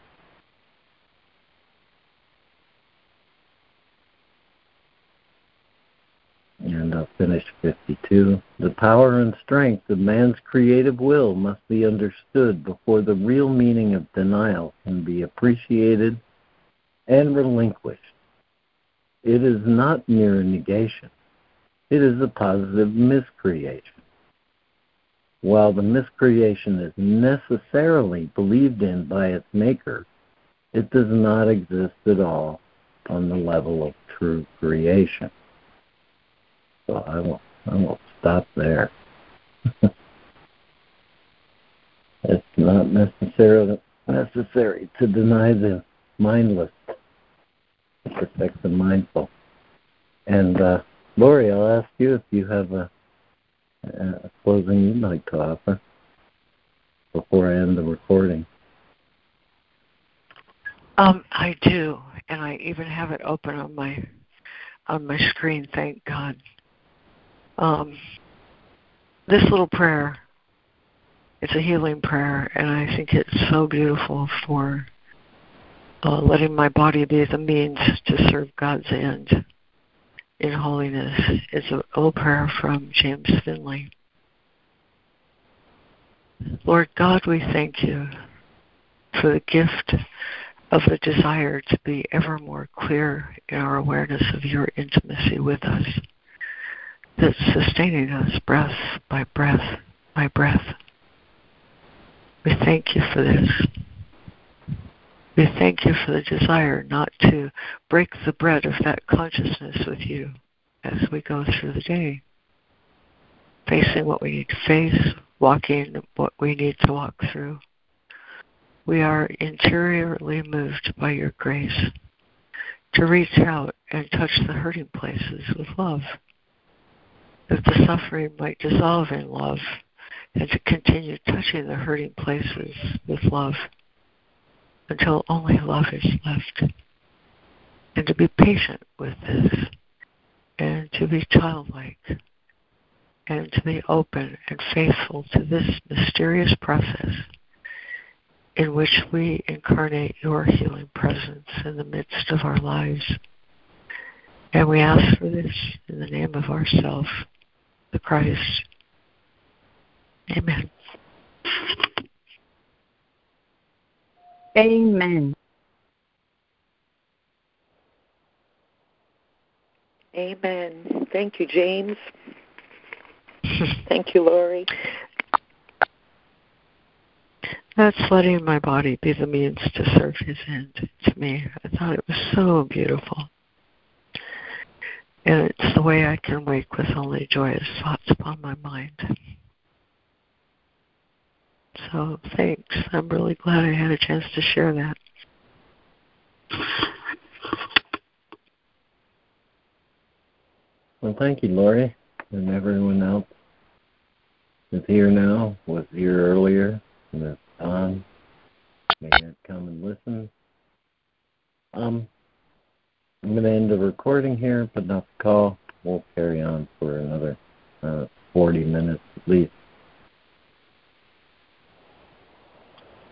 And I'll finish 52. The power and strength of man's creative will must be understood before the real meaning of denial can be appreciated and relinquished. It is not mere negation, it is a positive miscreation. While the miscreation is necessarily believed in by its maker, it does not exist at all on the level of true creation. So I will I will stop there. it's not necessarily necessary to deny the mindless to protect the mindful. And uh, Lori, I'll ask you if you have a, a closing you'd like to offer before I end the recording. Um, I do, and I even have it open on my on my screen. Thank God. Um, this little prayer, it's a healing prayer, and I think it's so beautiful for uh, letting my body be the means to serve God's end in holiness. is a little prayer from James Finley. Lord God, we thank you for the gift of the desire to be ever more clear in our awareness of your intimacy with us that's sustaining us breath by breath by breath. We thank you for this. We thank you for the desire not to break the bread of that consciousness with you as we go through the day, facing what we need to face, walking what we need to walk through. We are interiorly moved by your grace to reach out and touch the hurting places with love that the suffering might dissolve in love and to continue touching the hurting places with love until only love is left. And to be patient with this and to be childlike and to be open and faithful to this mysterious process in which we incarnate your healing presence in the midst of our lives. And we ask for this in the name of ourself the Christ. Amen. Amen. Amen. Thank you, James. Thank you, Lori. That's letting my body be the means to serve his end to me. I thought it was so beautiful. And it's the way I can wake with only joyous thoughts upon my mind. So thanks. I'm really glad I had a chance to share that. Well, thank you, Lori, and everyone else that's here now, was here earlier, and is on. May not come and listen. Um, I'm going to end the recording here, but not the call. We'll carry on for another uh, 40 minutes at least.